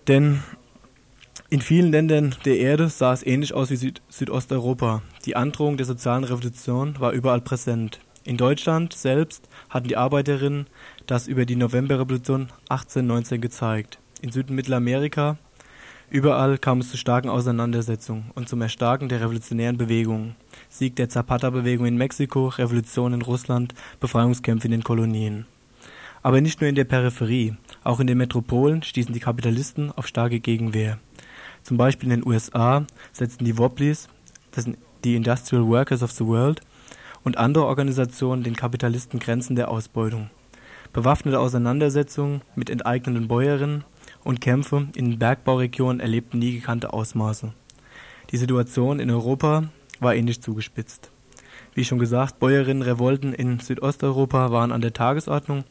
Denn in vielen Ländern der Erde sah es ähnlich aus wie Süd Südosteuropa. Die Androhung der sozialen Revolution war überall präsent. In Deutschland selbst hatten die Arbeiterinnen das über die Novemberrevolution 1819 gezeigt. In Süd- und Mittelamerika überall kam es zu starken Auseinandersetzungen und zum Erstarken der revolutionären Bewegungen. Sieg der Zapata-Bewegung in Mexiko, Revolution in Russland, Befreiungskämpfe in den Kolonien. Aber nicht nur in der Peripherie, auch in den Metropolen stießen die Kapitalisten auf starke Gegenwehr. Zum Beispiel in den USA setzten die Wobblies, das sind die Industrial Workers of the World, und andere Organisationen den Kapitalisten Grenzen der Ausbeutung. Bewaffnete Auseinandersetzungen mit enteignenden Bäuerinnen und Kämpfe in Bergbauregionen erlebten nie gekannte Ausmaße. Die Situation in Europa war ähnlich zugespitzt. Wie schon gesagt, Bäuerinnenrevolten in Südosteuropa waren an der Tagesordnung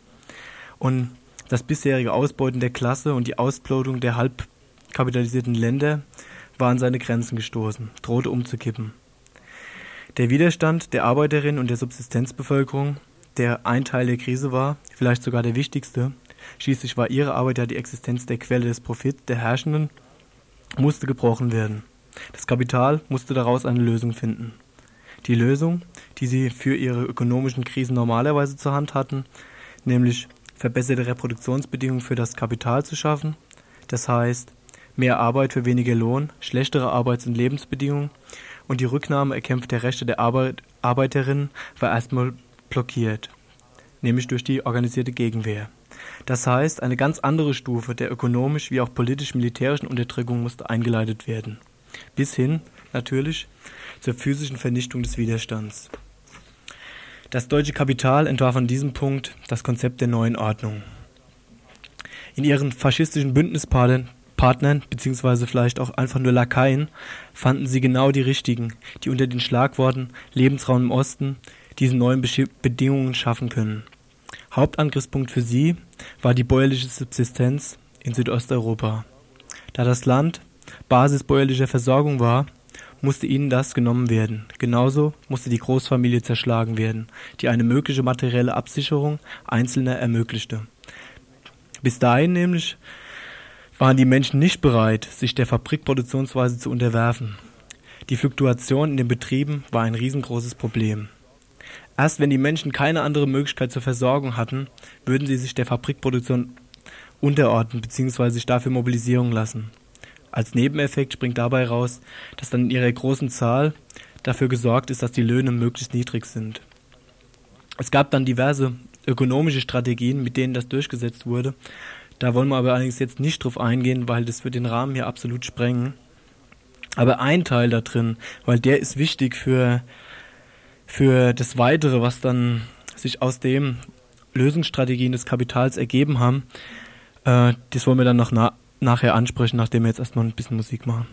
und das bisherige Ausbeuten der Klasse und die Ausblutung der halbkapitalisierten Länder war an seine Grenzen gestoßen, drohte umzukippen. Der Widerstand der Arbeiterinnen und der Subsistenzbevölkerung, der ein Teil der Krise war, vielleicht sogar der wichtigste, schließlich war ihre Arbeit ja die Existenz der Quelle des Profits der Herrschenden, musste gebrochen werden. Das Kapital musste daraus eine Lösung finden. Die Lösung, die sie für ihre ökonomischen Krisen normalerweise zur Hand hatten, nämlich verbesserte Reproduktionsbedingungen für das Kapital zu schaffen, das heißt mehr Arbeit für weniger Lohn, schlechtere Arbeits- und Lebensbedingungen und die Rücknahme erkämpfter Rechte der Arbeit Arbeiterinnen war erstmal blockiert, nämlich durch die organisierte Gegenwehr. Das heißt, eine ganz andere Stufe der ökonomisch wie auch politisch-militärischen Unterdrückung musste eingeleitet werden. Bis hin, natürlich, zur physischen Vernichtung des Widerstands. Das deutsche Kapital entwarf an diesem Punkt das Konzept der neuen Ordnung. In ihren faschistischen Bündnispartnern Partnern, beziehungsweise vielleicht auch einfach nur Lakaien, fanden sie genau die richtigen, die unter den Schlagworten Lebensraum im Osten diese neuen Bedingungen schaffen können. Hauptangriffspunkt für sie war die bäuerliche Subsistenz in Südosteuropa. Da das Land Basis bäuerlicher Versorgung war, musste ihnen das genommen werden. Genauso musste die Großfamilie zerschlagen werden, die eine mögliche materielle Absicherung Einzelner ermöglichte. Bis dahin nämlich waren die Menschen nicht bereit, sich der Fabrikproduktionsweise zu unterwerfen. Die Fluktuation in den Betrieben war ein riesengroßes Problem. Erst wenn die Menschen keine andere Möglichkeit zur Versorgung hatten, würden sie sich der Fabrikproduktion unterordnen bzw. sich dafür mobilisieren lassen. Als Nebeneffekt springt dabei raus, dass dann in ihrer großen Zahl dafür gesorgt ist, dass die Löhne möglichst niedrig sind. Es gab dann diverse ökonomische Strategien, mit denen das durchgesetzt wurde, da wollen wir aber allerdings jetzt nicht drauf eingehen, weil das wird den Rahmen hier absolut sprengen. Aber ein Teil da drin, weil der ist wichtig für, für das Weitere, was dann sich aus dem Lösungsstrategien des Kapitals ergeben haben, äh, das wollen wir dann noch na nachher ansprechen, nachdem wir jetzt erstmal ein bisschen Musik machen.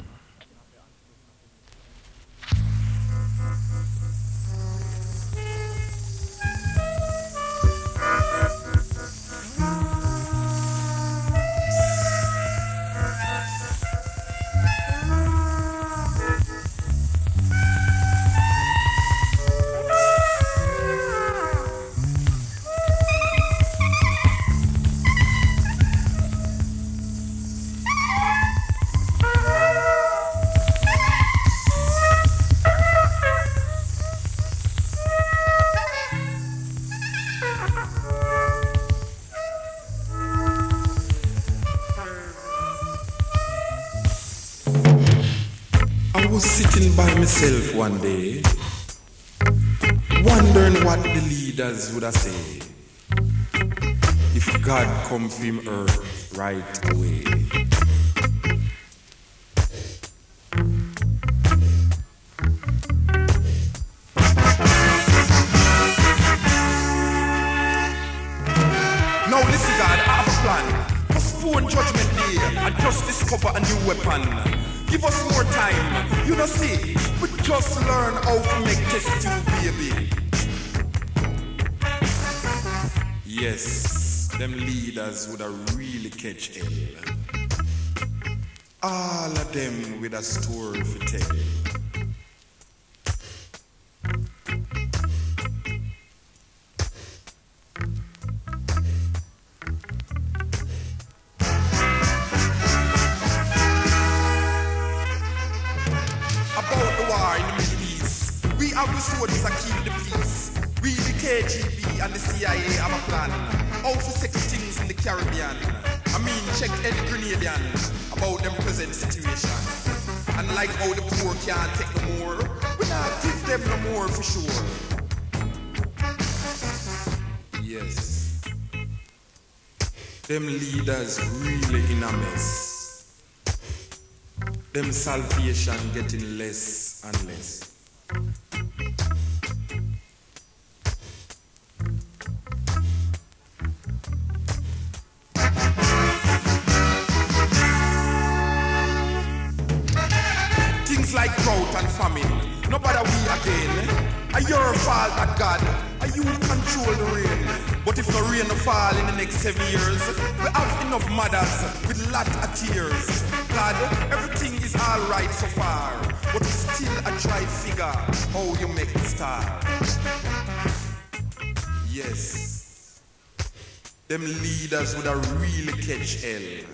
Myself one day, wondering what the leaders would have said if God come from earth right away. Now listen God, I have a. Postpone judgment day and just discover a new weapon. Give us more time. You know, see, we just learn how to make test tube, baby. Yes, them leaders would have really catch hell. All of them with a story to tell. Them leaders really in a mess. Them salvation getting less them leaders would have really catch hell.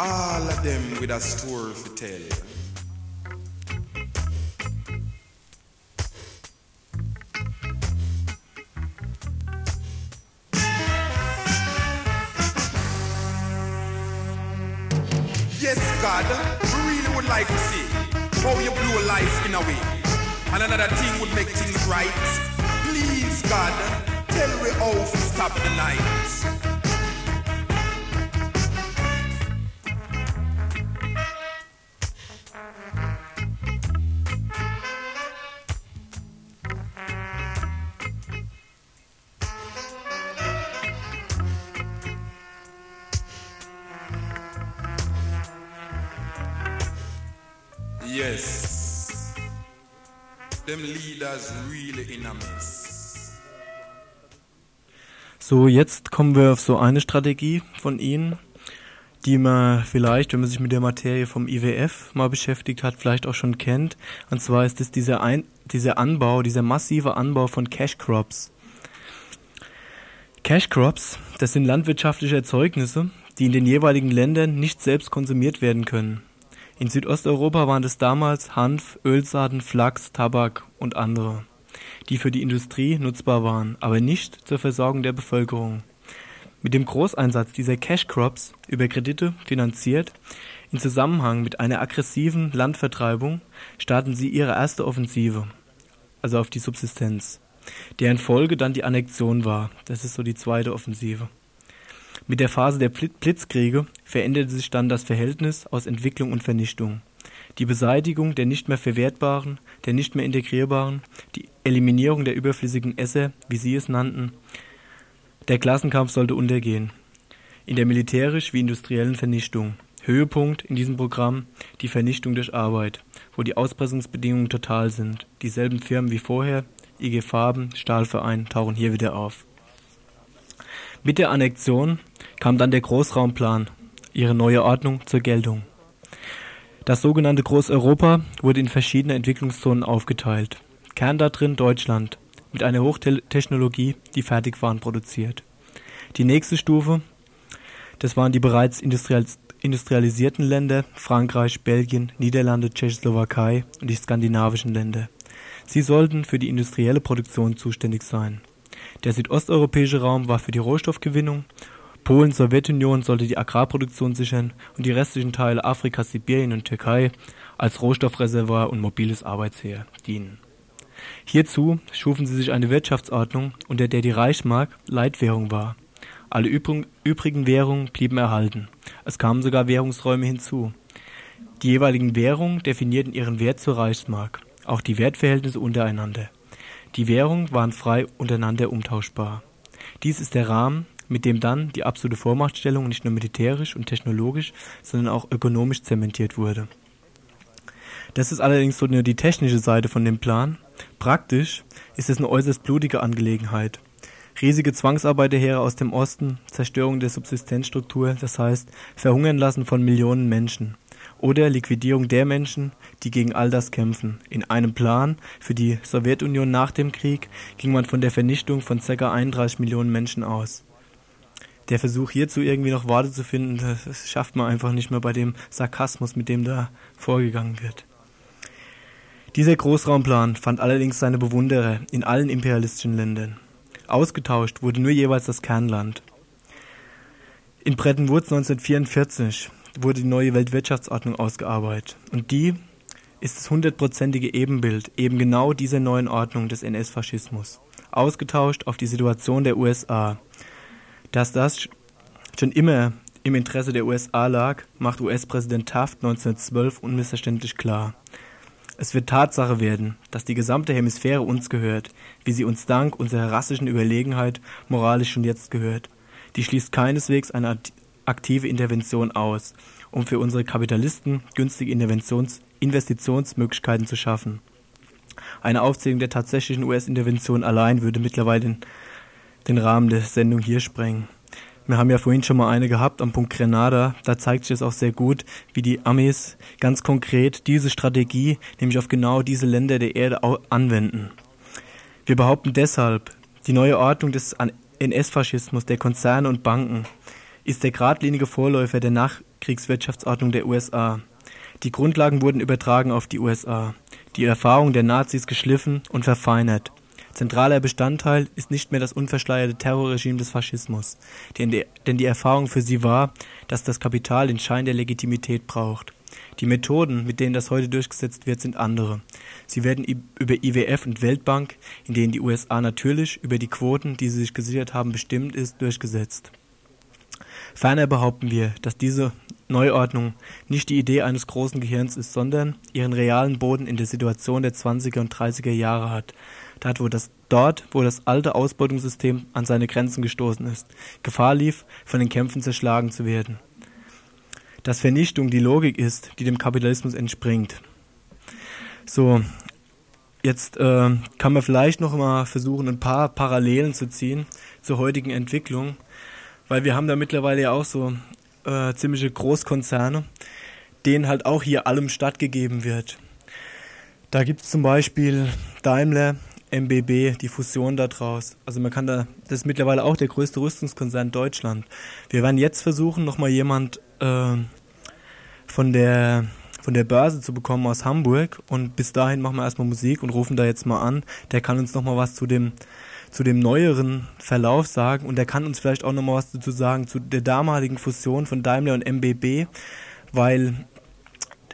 All of them with a story to tell. Yes, God, we really would like to see how you blow life in a way. And another thing would make things right. Please, God, tell me how to stop the night. Yes. Them leaders really in a mess. So, jetzt kommen wir auf so eine Strategie von Ihnen, die man vielleicht, wenn man sich mit der Materie vom IWF mal beschäftigt hat, vielleicht auch schon kennt. Und zwar ist es dieser, Ein dieser Anbau, dieser massive Anbau von Cash Crops. Cash Crops, das sind landwirtschaftliche Erzeugnisse, die in den jeweiligen Ländern nicht selbst konsumiert werden können. In Südosteuropa waren es damals Hanf, Ölsaaten, Flachs, Tabak und andere, die für die Industrie nutzbar waren, aber nicht zur Versorgung der Bevölkerung. Mit dem Großeinsatz dieser Cash Crops über Kredite finanziert, in Zusammenhang mit einer aggressiven Landvertreibung, starten sie ihre erste Offensive, also auf die Subsistenz, deren Folge dann die Annexion war. Das ist so die zweite Offensive. Mit der Phase der Blitzkriege veränderte sich dann das Verhältnis aus Entwicklung und Vernichtung. Die Beseitigung der nicht mehr verwertbaren, der nicht mehr integrierbaren, die Eliminierung der überflüssigen Esser, wie sie es nannten. Der Klassenkampf sollte untergehen. In der militärisch wie industriellen Vernichtung. Höhepunkt in diesem Programm die Vernichtung durch Arbeit, wo die Auspressungsbedingungen total sind. Dieselben Firmen wie vorher, IG Farben, Stahlverein, tauchen hier wieder auf. Mit der Annexion kam dann der Großraumplan, ihre neue Ordnung zur Geltung. Das sogenannte Großeuropa wurde in verschiedene Entwicklungszonen aufgeteilt. Kern da drin Deutschland, mit einer Hochtechnologie, die Fertigwaren produziert. Die nächste Stufe, das waren die bereits industrialisierten Länder, Frankreich, Belgien, Niederlande, Tschechoslowakei und die skandinavischen Länder. Sie sollten für die industrielle Produktion zuständig sein. Der südosteuropäische Raum war für die Rohstoffgewinnung, Polen, Sowjetunion sollte die Agrarproduktion sichern und die restlichen Teile Afrikas, Sibirien und Türkei als Rohstoffreservoir und mobiles Arbeitsheer dienen. Hierzu schufen sie sich eine Wirtschaftsordnung, unter der die Reichsmark Leitwährung war. Alle übrigen Währungen blieben erhalten. Es kamen sogar Währungsräume hinzu. Die jeweiligen Währungen definierten ihren Wert zur Reichsmark, auch die Wertverhältnisse untereinander. Die Währungen waren frei untereinander umtauschbar. Dies ist der Rahmen, mit dem dann die absolute Vormachtstellung nicht nur militärisch und technologisch, sondern auch ökonomisch zementiert wurde. Das ist allerdings so nur die technische Seite von dem Plan. Praktisch ist es eine äußerst blutige Angelegenheit. Riesige Zwangsarbeiterheere aus dem Osten, Zerstörung der Subsistenzstruktur, das heißt Verhungern lassen von Millionen Menschen oder Liquidierung der Menschen, die gegen all das kämpfen. In einem Plan für die Sowjetunion nach dem Krieg ging man von der Vernichtung von ca. 31 Millionen Menschen aus. Der Versuch hierzu irgendwie noch Worte zu finden, das schafft man einfach nicht mehr bei dem Sarkasmus, mit dem da vorgegangen wird. Dieser Großraumplan fand allerdings seine Bewunderer in allen imperialistischen Ländern. Ausgetauscht wurde nur jeweils das Kernland. In Bretton Woods 1944 wurde die neue Weltwirtschaftsordnung ausgearbeitet und die ist das hundertprozentige Ebenbild eben genau dieser neuen Ordnung des NS-Faschismus, ausgetauscht auf die Situation der USA. Dass das schon immer im Interesse der USA lag, macht US-Präsident Taft 1912 unmissverständlich klar. Es wird Tatsache werden, dass die gesamte Hemisphäre uns gehört, wie sie uns dank unserer rassischen Überlegenheit moralisch schon jetzt gehört. Die schließt keineswegs eine aktive Intervention aus, um für unsere Kapitalisten günstige Interventions Investitionsmöglichkeiten zu schaffen. Eine Aufzählung der tatsächlichen US-Intervention allein würde mittlerweile den, Rahmen der Sendung hier sprengen. Wir haben ja vorhin schon mal eine gehabt am Punkt Grenada. Da zeigt sich es auch sehr gut, wie die Amis ganz konkret diese Strategie, nämlich auf genau diese Länder der Erde anwenden. Wir behaupten deshalb, die neue Ordnung des NS-Faschismus der Konzerne und Banken ist der geradlinige Vorläufer der Nachkriegswirtschaftsordnung der USA. Die Grundlagen wurden übertragen auf die USA, die Erfahrung der Nazis geschliffen und verfeinert. Zentraler Bestandteil ist nicht mehr das unverschleierte Terrorregime des Faschismus, denn die, Erfahrung für sie war, dass das Kapital den Schein der Legitimität braucht. Die Methoden, mit denen das heute durchgesetzt wird, sind andere. Sie werden über IWF und Weltbank, in denen die USA natürlich über die Quoten, die sie sich gesichert haben, bestimmt ist, durchgesetzt. Ferner behaupten wir, dass diese Neuordnung nicht die Idee eines großen Gehirns ist, sondern ihren realen Boden in der Situation der 20er und 30er Jahre hat, dort wo das, dort, wo das alte Ausbeutungssystem an seine Grenzen gestoßen ist, Gefahr lief, von den Kämpfen zerschlagen zu werden. Dass Vernichtung die Logik ist, die dem Kapitalismus entspringt. So, jetzt äh, kann man vielleicht noch mal versuchen, ein paar Parallelen zu ziehen zur heutigen Entwicklung, weil wir haben da mittlerweile ja auch so äh, ziemliche Großkonzerne, denen halt auch hier allem stattgegeben wird. Da gibt es zum Beispiel Daimler, MBB, die Fusion da draus. Also man kann da, das ist mittlerweile auch der größte Rüstungskonzern Deutschland. Wir werden jetzt versuchen, nochmal jemand äh, von der von der Börse zu bekommen aus Hamburg und bis dahin machen wir erstmal Musik und rufen da jetzt mal an. Der kann uns nochmal was zu dem zu dem neueren Verlauf sagen und der kann uns vielleicht auch nochmal was dazu sagen zu der damaligen Fusion von Daimler und MBB, weil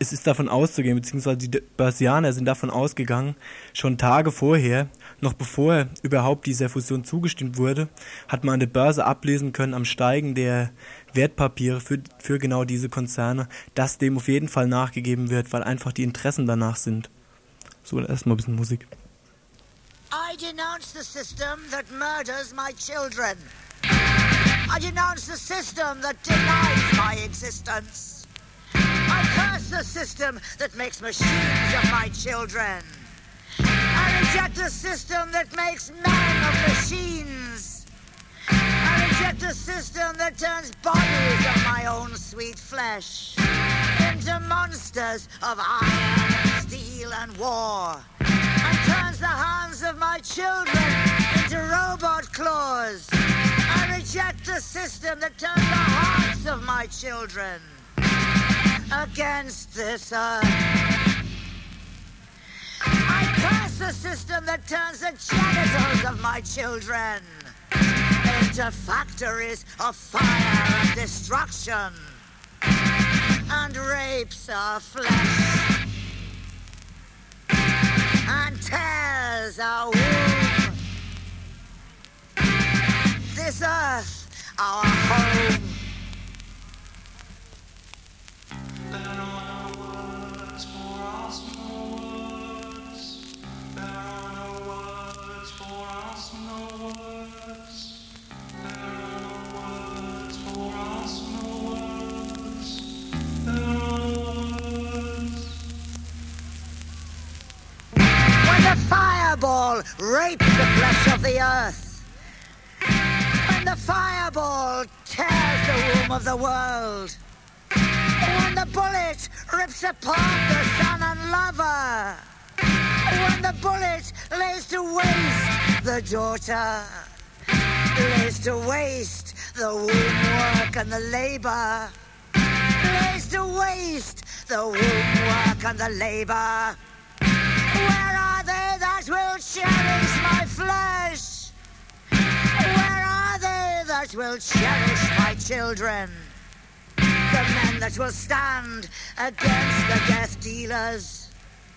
es ist davon auszugehen, beziehungsweise die Börsianer sind davon ausgegangen, schon Tage vorher, noch bevor überhaupt dieser Fusion zugestimmt wurde, hat man an der Börse ablesen können am Steigen der Wertpapiere für, für genau diese Konzerne, dass dem auf jeden Fall nachgegeben wird, weil einfach die Interessen danach sind. So, erstmal ein bisschen Musik. I denounce the system that murders my children. I denounce the system that denies my existence. I curse the system that makes machines of my children. I reject the system that makes men of machines. I reject the system that turns bodies of my own sweet flesh into monsters of iron, and steel, and war And turns the hands of my children into robot claws. I reject the system that turns the hearts of my children against this earth. I curse the system that turns the genitals of my children into factories of fire and destruction and rapes of flesh and tears our womb. This earth, our home. Fireball rapes the flesh of the earth. When the fireball tears the womb of the world. When the bullet rips apart the son and lover. When the bullet lays to waste the daughter. Lays to waste the womb work and the labor. Lays to waste the womb work and the labor will cherish my flesh. Where are they that will cherish my children? The men that will stand against the death dealers.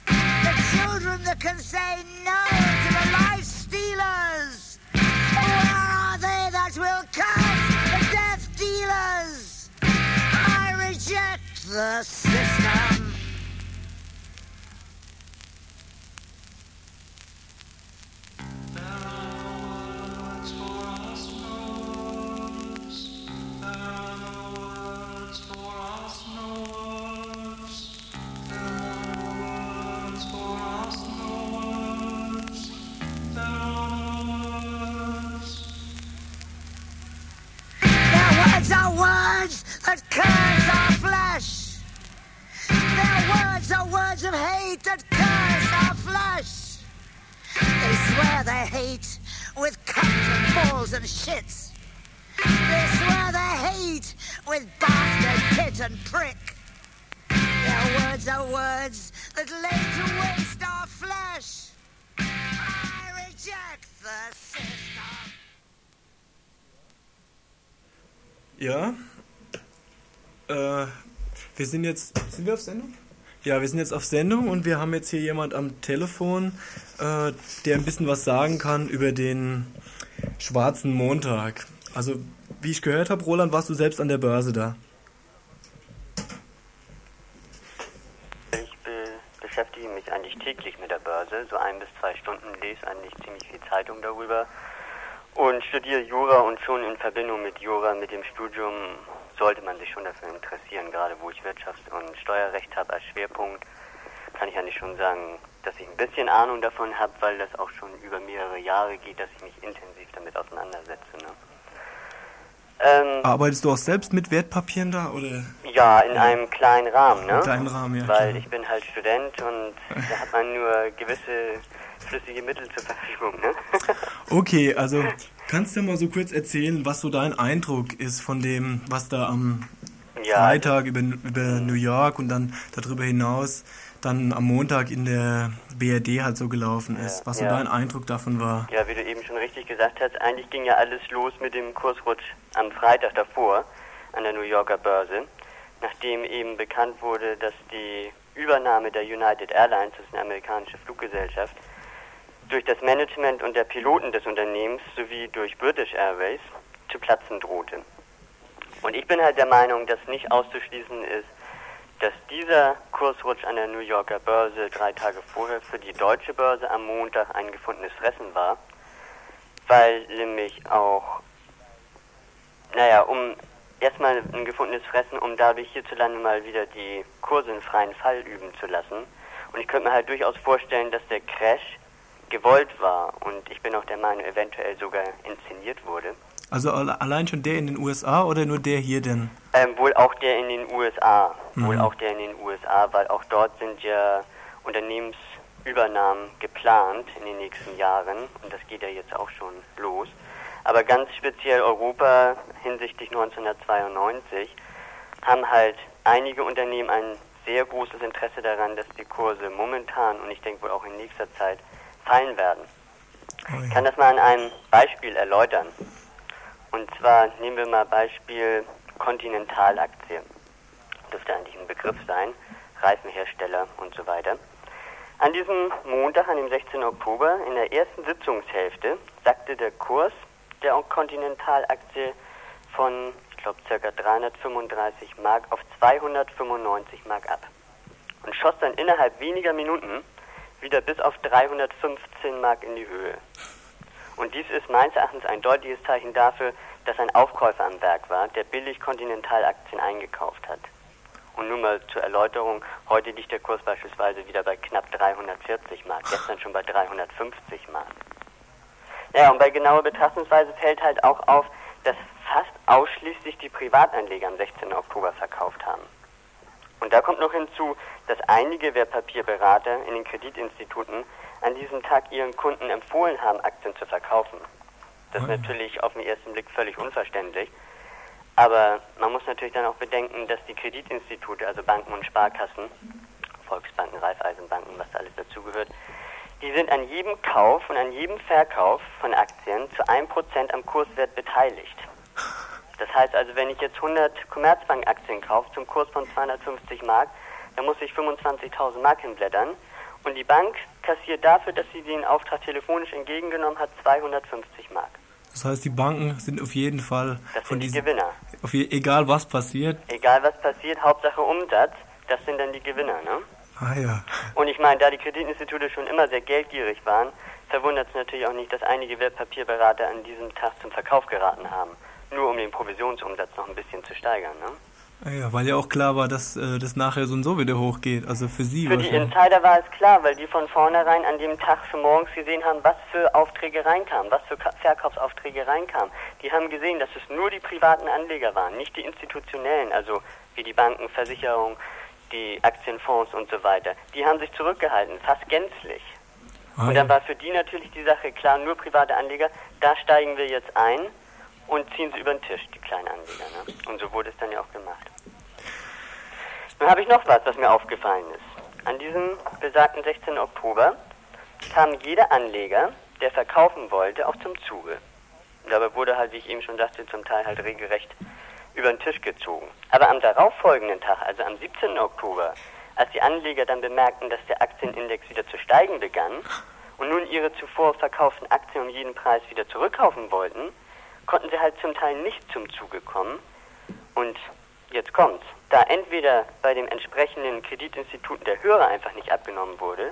The children that can say no to the life stealers. Where are they that will curse the death dealers? I reject the system. Words that curse our flesh. Their words are words of hate that curse our flesh. They swear they hate with cunt and balls and shits. They swear they hate with bastard, tit and prick. Their words are words that lay to waste our flesh. I reject the system. Äh, wir sind jetzt. Sind wir auf Sendung? Ja, wir sind jetzt auf Sendung und wir haben jetzt hier jemand am Telefon, äh, der ein bisschen was sagen kann über den schwarzen Montag. Also, wie ich gehört habe, Roland, warst du selbst an der Börse da? Ich be beschäftige mich eigentlich täglich mit der Börse, so ein bis zwei Stunden, lese eigentlich ziemlich viel Zeitung darüber und studiere Jura und schon in Verbindung mit Jura, mit dem Studium, sollte man sich schon dafür interessieren, gerade wo ich Wirtschafts- und Steuerrecht habe als Schwerpunkt, kann ich eigentlich schon sagen, dass ich ein bisschen Ahnung davon habe, weil das auch schon über mehrere Jahre geht, dass ich mich intensiv damit auseinandersetze. Ne? Ähm, Arbeitest du auch selbst mit Wertpapieren da oder? Ja, in einem kleinen Rahmen, ne? Im kleinen Rahmen, ja, Weil klar. ich bin halt Student und da hat man nur gewisse flüssige Mittel zur Verfügung, ne? Okay, also kannst du mal so kurz erzählen, was so dein Eindruck ist von dem, was da am Ja. Freitag über, über New York und dann darüber hinaus dann am Montag in der BRD halt so gelaufen ist, was so ja. dein Eindruck davon war. Ja, wie du eben schon richtig gesagt hast, eigentlich ging ja alles los mit dem Kursrutsch am Freitag davor an der New Yorker Börse, nachdem eben bekannt wurde, dass die Übernahme der United Airlines, das ist eine amerikanische Fluggesellschaft, durch das Management und der Piloten des Unternehmens sowie durch British Airways zu platzen drohte. Und ich bin halt der Meinung, dass nicht auszuschließen ist, dass dieser Kursrutsch an der New Yorker Börse drei Tage vorher für die deutsche Börse am Montag ein gefundenes Fressen war, weil nämlich auch, naja, um erstmal ein gefundenes Fressen, um dadurch hierzulande mal wieder die Kurse in freien Fall üben zu lassen. Und ich könnte mir halt durchaus vorstellen, dass der Crash gewollt war und ich bin auch der Meinung, eventuell sogar inszeniert wurde. Also alle- allein schon der in den USA oder nur der hier denn? Ähm, wohl auch der in den USA. Wohl Mhm. auch der in den USA, weil auch dort sind ja Unternehmensübernahmen geplant in den nächsten Jahren und das geht ja jetzt auch schon los. Aber ganz speziell Europa hinsichtlich 1992 haben halt einige Unternehmen ein sehr großes Interesse daran, dass die Kurse momentan und ich denke wohl auch in nächster Zeit fallen werden. Ich kann das mal an einem Beispiel erläutern. Und zwar nehmen wir mal Beispiel Continental-Aktie. Dürfte eigentlich ein Begriff sein. Reifenhersteller und so weiter. An diesem Montag, an dem 16. Oktober, in der ersten Sitzungshälfte, sackte der Kurs der Continental-Aktie von, ich glaube, ca. 335 Mark auf 295 Mark ab. Und schoss dann innerhalb weniger Minuten wieder bis auf 315 Mark in die Höhe. Und dies ist meines Erachtens ein deutliches Zeichen dafür, dass ein Aufkäufer am Werk war, der billig Continental-Aktien eingekauft hat. Und nur mal zur Erläuterung, heute liegt der Kurs beispielsweise wieder bei knapp 340 Mark, gestern schon bei 350 Mark. Naja, und bei genauer Betrachtungsweise fällt halt auch auf, dass fast ausschließlich die Privatanleger am 16. Oktober verkauft haben. Und da kommt noch hinzu, dass einige Wertpapierberater in den Kreditinstituten an diesem Tag ihren Kunden empfohlen haben, Aktien zu verkaufen. Das ist natürlich auf den ersten Blick völlig unverständlich. Aber man muss natürlich dann auch bedenken, dass die Kreditinstitute, also Banken und Sparkassen, Volksbanken, Raiffeisenbanken, was da alles dazugehört, die sind an jedem Kauf und an jedem Verkauf von Aktien zu 1% am Kurswert beteiligt. Das heißt also, wenn ich jetzt 100 Commerzbank-Aktien kaufe zum Kurs von 250 Mark, dann muss ich 25.000 Mark hinblättern. Und die Bank kassiert dafür, dass sie den Auftrag telefonisch entgegengenommen hat, 250 Mark. Das heißt, die Banken sind auf jeden Fall Das von sind die diesen, Gewinner. auf egal was passiert. Egal was passiert, Hauptsache Umsatz, das sind dann die Gewinner, ne? Ah ja. Und ich meine, da die Kreditinstitute schon immer sehr geldgierig waren, verwundert es natürlich auch nicht, dass einige Wertpapierberater an diesem Tag zum Verkauf geraten haben. Nur um den Provisionsumsatz noch ein bisschen zu steigern, ne? Ah ja, weil ja auch klar war, dass äh, das nachher so und so wieder hochgeht. Also für Sie Für die. Insider war es klar, weil die von vornherein an dem Tag schon morgens gesehen haben, was für Aufträge reinkamen, was für Ka- Verkaufsaufträge reinkamen. Die haben gesehen, dass es nur die privaten Anleger waren, nicht die institutionellen, also wie die Banken, Versicherungen, die Aktienfonds und so weiter. Die haben sich zurückgehalten, fast gänzlich. Ah, Und dann war für die natürlich die Sache klar, nur private Anleger, da steigen wir jetzt ein und ziehen sie über den Tisch, die kleinen Anleger. Ne? Und so wurde es dann ja auch gemacht. Nun habe ich noch was, was mir aufgefallen ist. An diesem besagten 16. Oktober kam jeder Anleger, der verkaufen wollte, auch zum Zuge. Dabei wurde halt, wie ich eben schon sagte, zum Teil halt regelrecht über den Tisch gezogen. Aber am darauffolgenden Tag, also am 17. Oktober, als die Anleger dann bemerkten, dass der Aktienindex wieder zu steigen begann und nun ihre zuvor verkauften Aktien um jeden Preis wieder zurückkaufen wollten, konnten sie halt zum Teil nicht zum Zuge kommen. Und jetzt kommt's. Da entweder bei dem entsprechenden Kreditinstituten der Hörer einfach nicht abgenommen wurde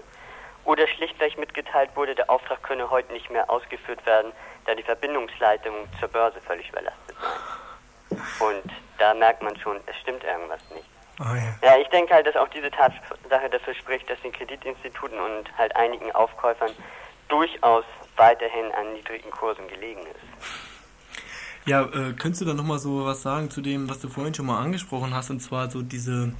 oder schlichtweg mitgeteilt wurde, der Auftrag könne heute nicht mehr ausgeführt werden, da die Verbindungsleitungen zur Börse völlig überlastet seien. Und da merkt man schon, es stimmt irgendwas nicht. Ah ja. Ja, ich denke halt, dass auch diese Tatsache dafür spricht, dass den Kreditinstituten und halt einigen Aufkäufern durchaus weiterhin an niedrigen Kursen gelegen ist. Ja, äh, könntest du da nochmal so was sagen zu dem, was du vorhin schon mal angesprochen hast, und zwar so diese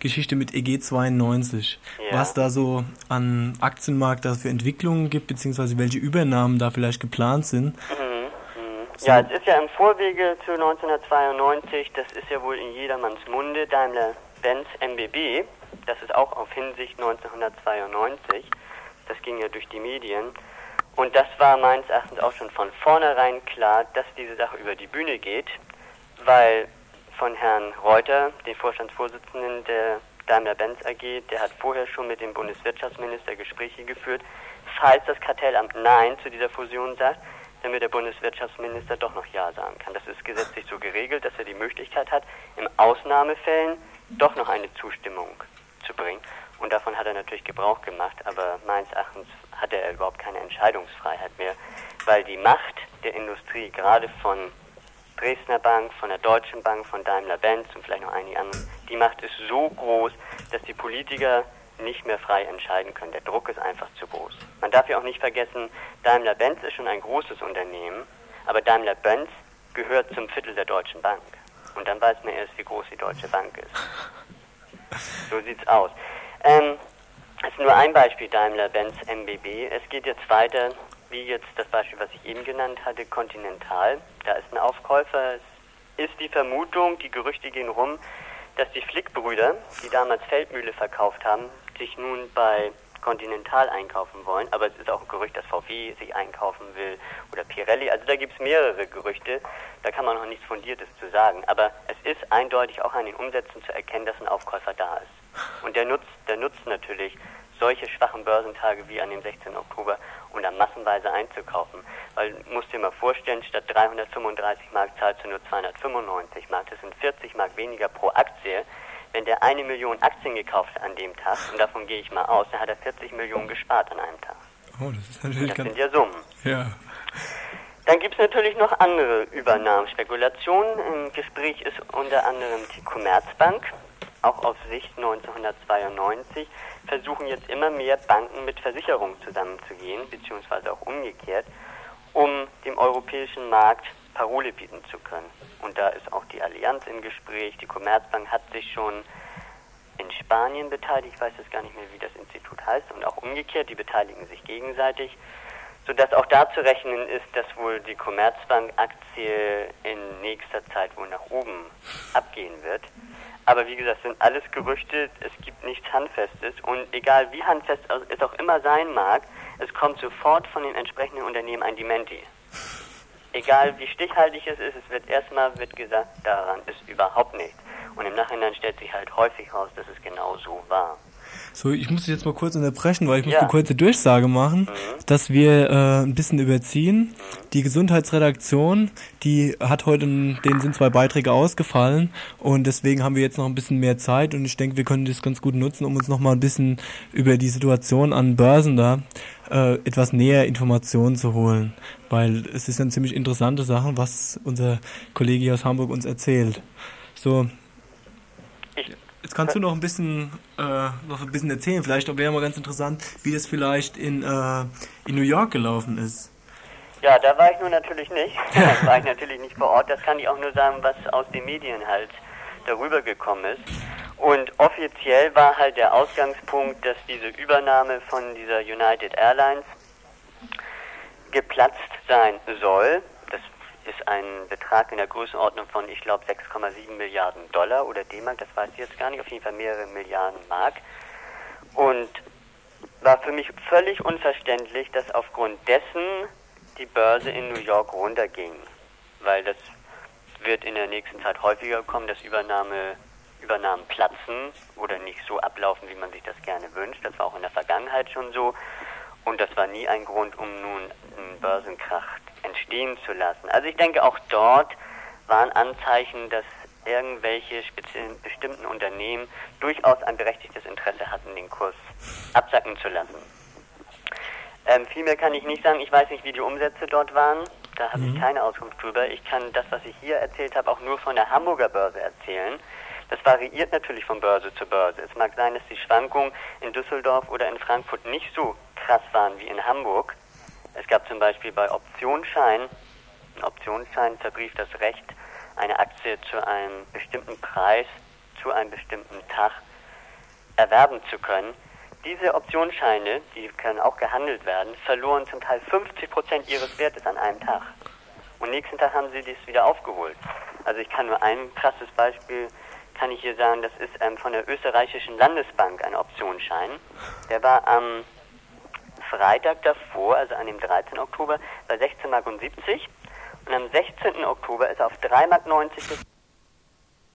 Geschichte mit EG 92, Ja. was da so an Aktienmarkt da für Entwicklungen gibt, beziehungsweise welche Übernahmen da vielleicht geplant sind. Mhm, mhm. Ja, es ist ja im Vorwege zu 1992, das ist ja wohl in jedermanns Munde, Daimler-Benz MBB, das ist auch auf Hinsicht 1992, das ging ja durch die Medien. Und das war meines Erachtens auch schon von vornherein klar, dass diese Sache über die Bühne geht, weil von Herrn Reuter, dem Vorstandsvorsitzenden der Daimler-Benz AG, der hat vorher schon mit dem Bundeswirtschaftsminister Gespräche geführt, falls das Kartellamt Nein zu dieser Fusion sagt, damit der Bundeswirtschaftsminister doch noch Ja sagen kann. Das ist gesetzlich so geregelt, dass er die Möglichkeit hat, in Ausnahmefällen doch noch eine Zustimmung zu bringen. Und davon hat er natürlich Gebrauch gemacht, aber meines Erachtens hatte er überhaupt keine Entscheidungsfreiheit mehr, weil die Macht der Industrie, gerade von Dresdner Bank, von der Deutschen Bank, von Daimler-Benz und vielleicht noch einigen anderen, die Macht ist so groß, dass die Politiker nicht mehr frei entscheiden können. Der Druck ist einfach zu groß. Man darf ja auch nicht vergessen, Daimler-Benz ist schon ein großes Unternehmen, aber Daimler-Benz gehört zum Viertel der Deutschen Bank. Und dann weiß man erst, wie groß die Deutsche Bank ist. So sieht's aus. Ähm, das ist nur ein Beispiel Daimler-Benz MBB. Es geht jetzt weiter, wie jetzt das Beispiel, was ich eben genannt hatte, Continental. Da ist ein Aufkäufer. Es ist die Vermutung, die Gerüchte gehen rum, dass die Flick-Brüder, die damals Feldmühle verkauft haben, sich nun bei Continental einkaufen wollen. Aber es ist auch ein Gerücht, dass VW sich einkaufen will oder Pirelli. Also da gibt es mehrere Gerüchte. Da kann man noch nichts Fundiertes zu sagen. Aber es ist eindeutig auch an den Umsätzen zu erkennen, dass ein Aufkäufer da ist. Und der nutzt, der nutzt natürlich solche schwachen Börsentage wie an dem 16. Oktober, um dann massenweise einzukaufen. Weil, musst dir mal vorstellen, statt 335 Mark zahlst du nur 295 Mark. Das sind 40 Mark weniger pro Aktie. Wenn der eine Million Aktien gekauft hat an dem Tag, und davon gehe ich mal aus, dann hat er 40 Millionen gespart an einem Tag. Oh, das ist natürlich Das ganz... sind ja Summen. Ja. Dann gibt es natürlich noch andere Übernahmespekulationen. Im Gespräch ist unter anderem die Commerzbank. Auch auf Sicht 1992 versuchen jetzt immer mehr Banken mit Versicherungen zusammenzugehen, beziehungsweise auch umgekehrt, um dem europäischen Markt Parole bieten zu können. Und da ist auch die Allianz im Gespräch. Die Commerzbank hat sich schon in Spanien beteiligt. Ich weiß jetzt gar nicht mehr, wie das Institut heißt. Und auch umgekehrt, die beteiligen sich gegenseitig sodass auch da zu rechnen ist, dass wohl die Commerzbank-Aktie in nächster Zeit wohl nach oben abgehen wird. Aber wie gesagt, es sind alles Gerüchte, es gibt nichts Handfestes und egal wie handfest es auch immer sein mag, es kommt sofort von den entsprechenden Unternehmen ein Dementi. egal wie stichhaltig es ist, es wird erstmal wird gesagt, daran ist überhaupt nichts. Und im Nachhinein stellt sich halt häufig raus, dass es genau so war. So, ich muss dich jetzt mal kurz unterbrechen, weil ich muss Ja. eine kurze Durchsage machen, dass wir äh, ein bisschen überziehen. Die Gesundheitsredaktion, die hat heute, denen sind zwei Beiträge ausgefallen und deswegen haben wir jetzt noch ein bisschen mehr Zeit und ich denke, wir können das ganz gut nutzen, um uns noch mal ein bisschen über die Situation an Börsen da äh, etwas näher Informationen zu holen, weil es ist eine ziemlich interessante Sache, was unser Kollege hier aus Hamburg uns erzählt. So, Jetzt kannst du noch ein bisschen äh, noch ein bisschen erzählen. Vielleicht wäre mal ganz interessant, wie das vielleicht in, äh, in New York gelaufen ist. Ja, da war ich nun natürlich nicht. da war ich natürlich nicht vor Ort. Das kann ich auch nur sagen, was aus den Medien halt darüber gekommen ist. Und offiziell war halt der Ausgangspunkt, dass diese Übernahme von dieser United Airlines geplatzt sein soll. Ist ein Betrag in der Größenordnung von, ich glaube, 6,7 Milliarden Dollar oder D-Mark, das weiß ich jetzt gar nicht, auf jeden Fall mehrere Milliarden Mark. Und war für mich völlig unverständlich, dass aufgrund dessen die Börse in New York runterging. Weil das wird in der nächsten Zeit häufiger kommen, dass Übernahme, Übernahmen platzen oder nicht so ablaufen, wie man sich das gerne wünscht. Das war auch in der Vergangenheit schon so. Und das war nie ein Grund, um nun einen Börsenkrach entstehen zu lassen. Also ich denke, auch dort waren Anzeichen, dass irgendwelche speziellen, bestimmten Unternehmen durchaus ein berechtigtes Interesse hatten, den Kurs absacken zu lassen. Ähm, viel mehr kann ich nicht sagen. Ich weiß nicht, wie die Umsätze dort waren. Da habe ich keine Auskunft drüber. Ich kann das, was ich hier erzählt habe, auch nur von der Hamburger Börse erzählen. Das variiert natürlich von Börse zu Börse. Es mag sein, dass die Schwankungen in Düsseldorf oder in Frankfurt nicht so krass waren wie in Hamburg. Es gab zum Beispiel bei Optionsschein, ein Optionsschein verbrieft das Recht, eine Aktie zu einem bestimmten Preis, zu einem bestimmten Tag erwerben zu können. Diese Optionsscheine, die können auch gehandelt werden, verloren zum Teil 50 Prozent ihres Wertes an einem Tag. Und nächsten Tag haben sie dies wieder aufgeholt. Also ich kann nur ein krasses Beispiel, kann ich hier sagen, das ist ähm, von der österreichischen Landesbank ein Optionsschein. Der war am Freitag davor, also an dem 13. Oktober, bei 16,70 Mark und am 16. Oktober ist er auf 3,90 Mark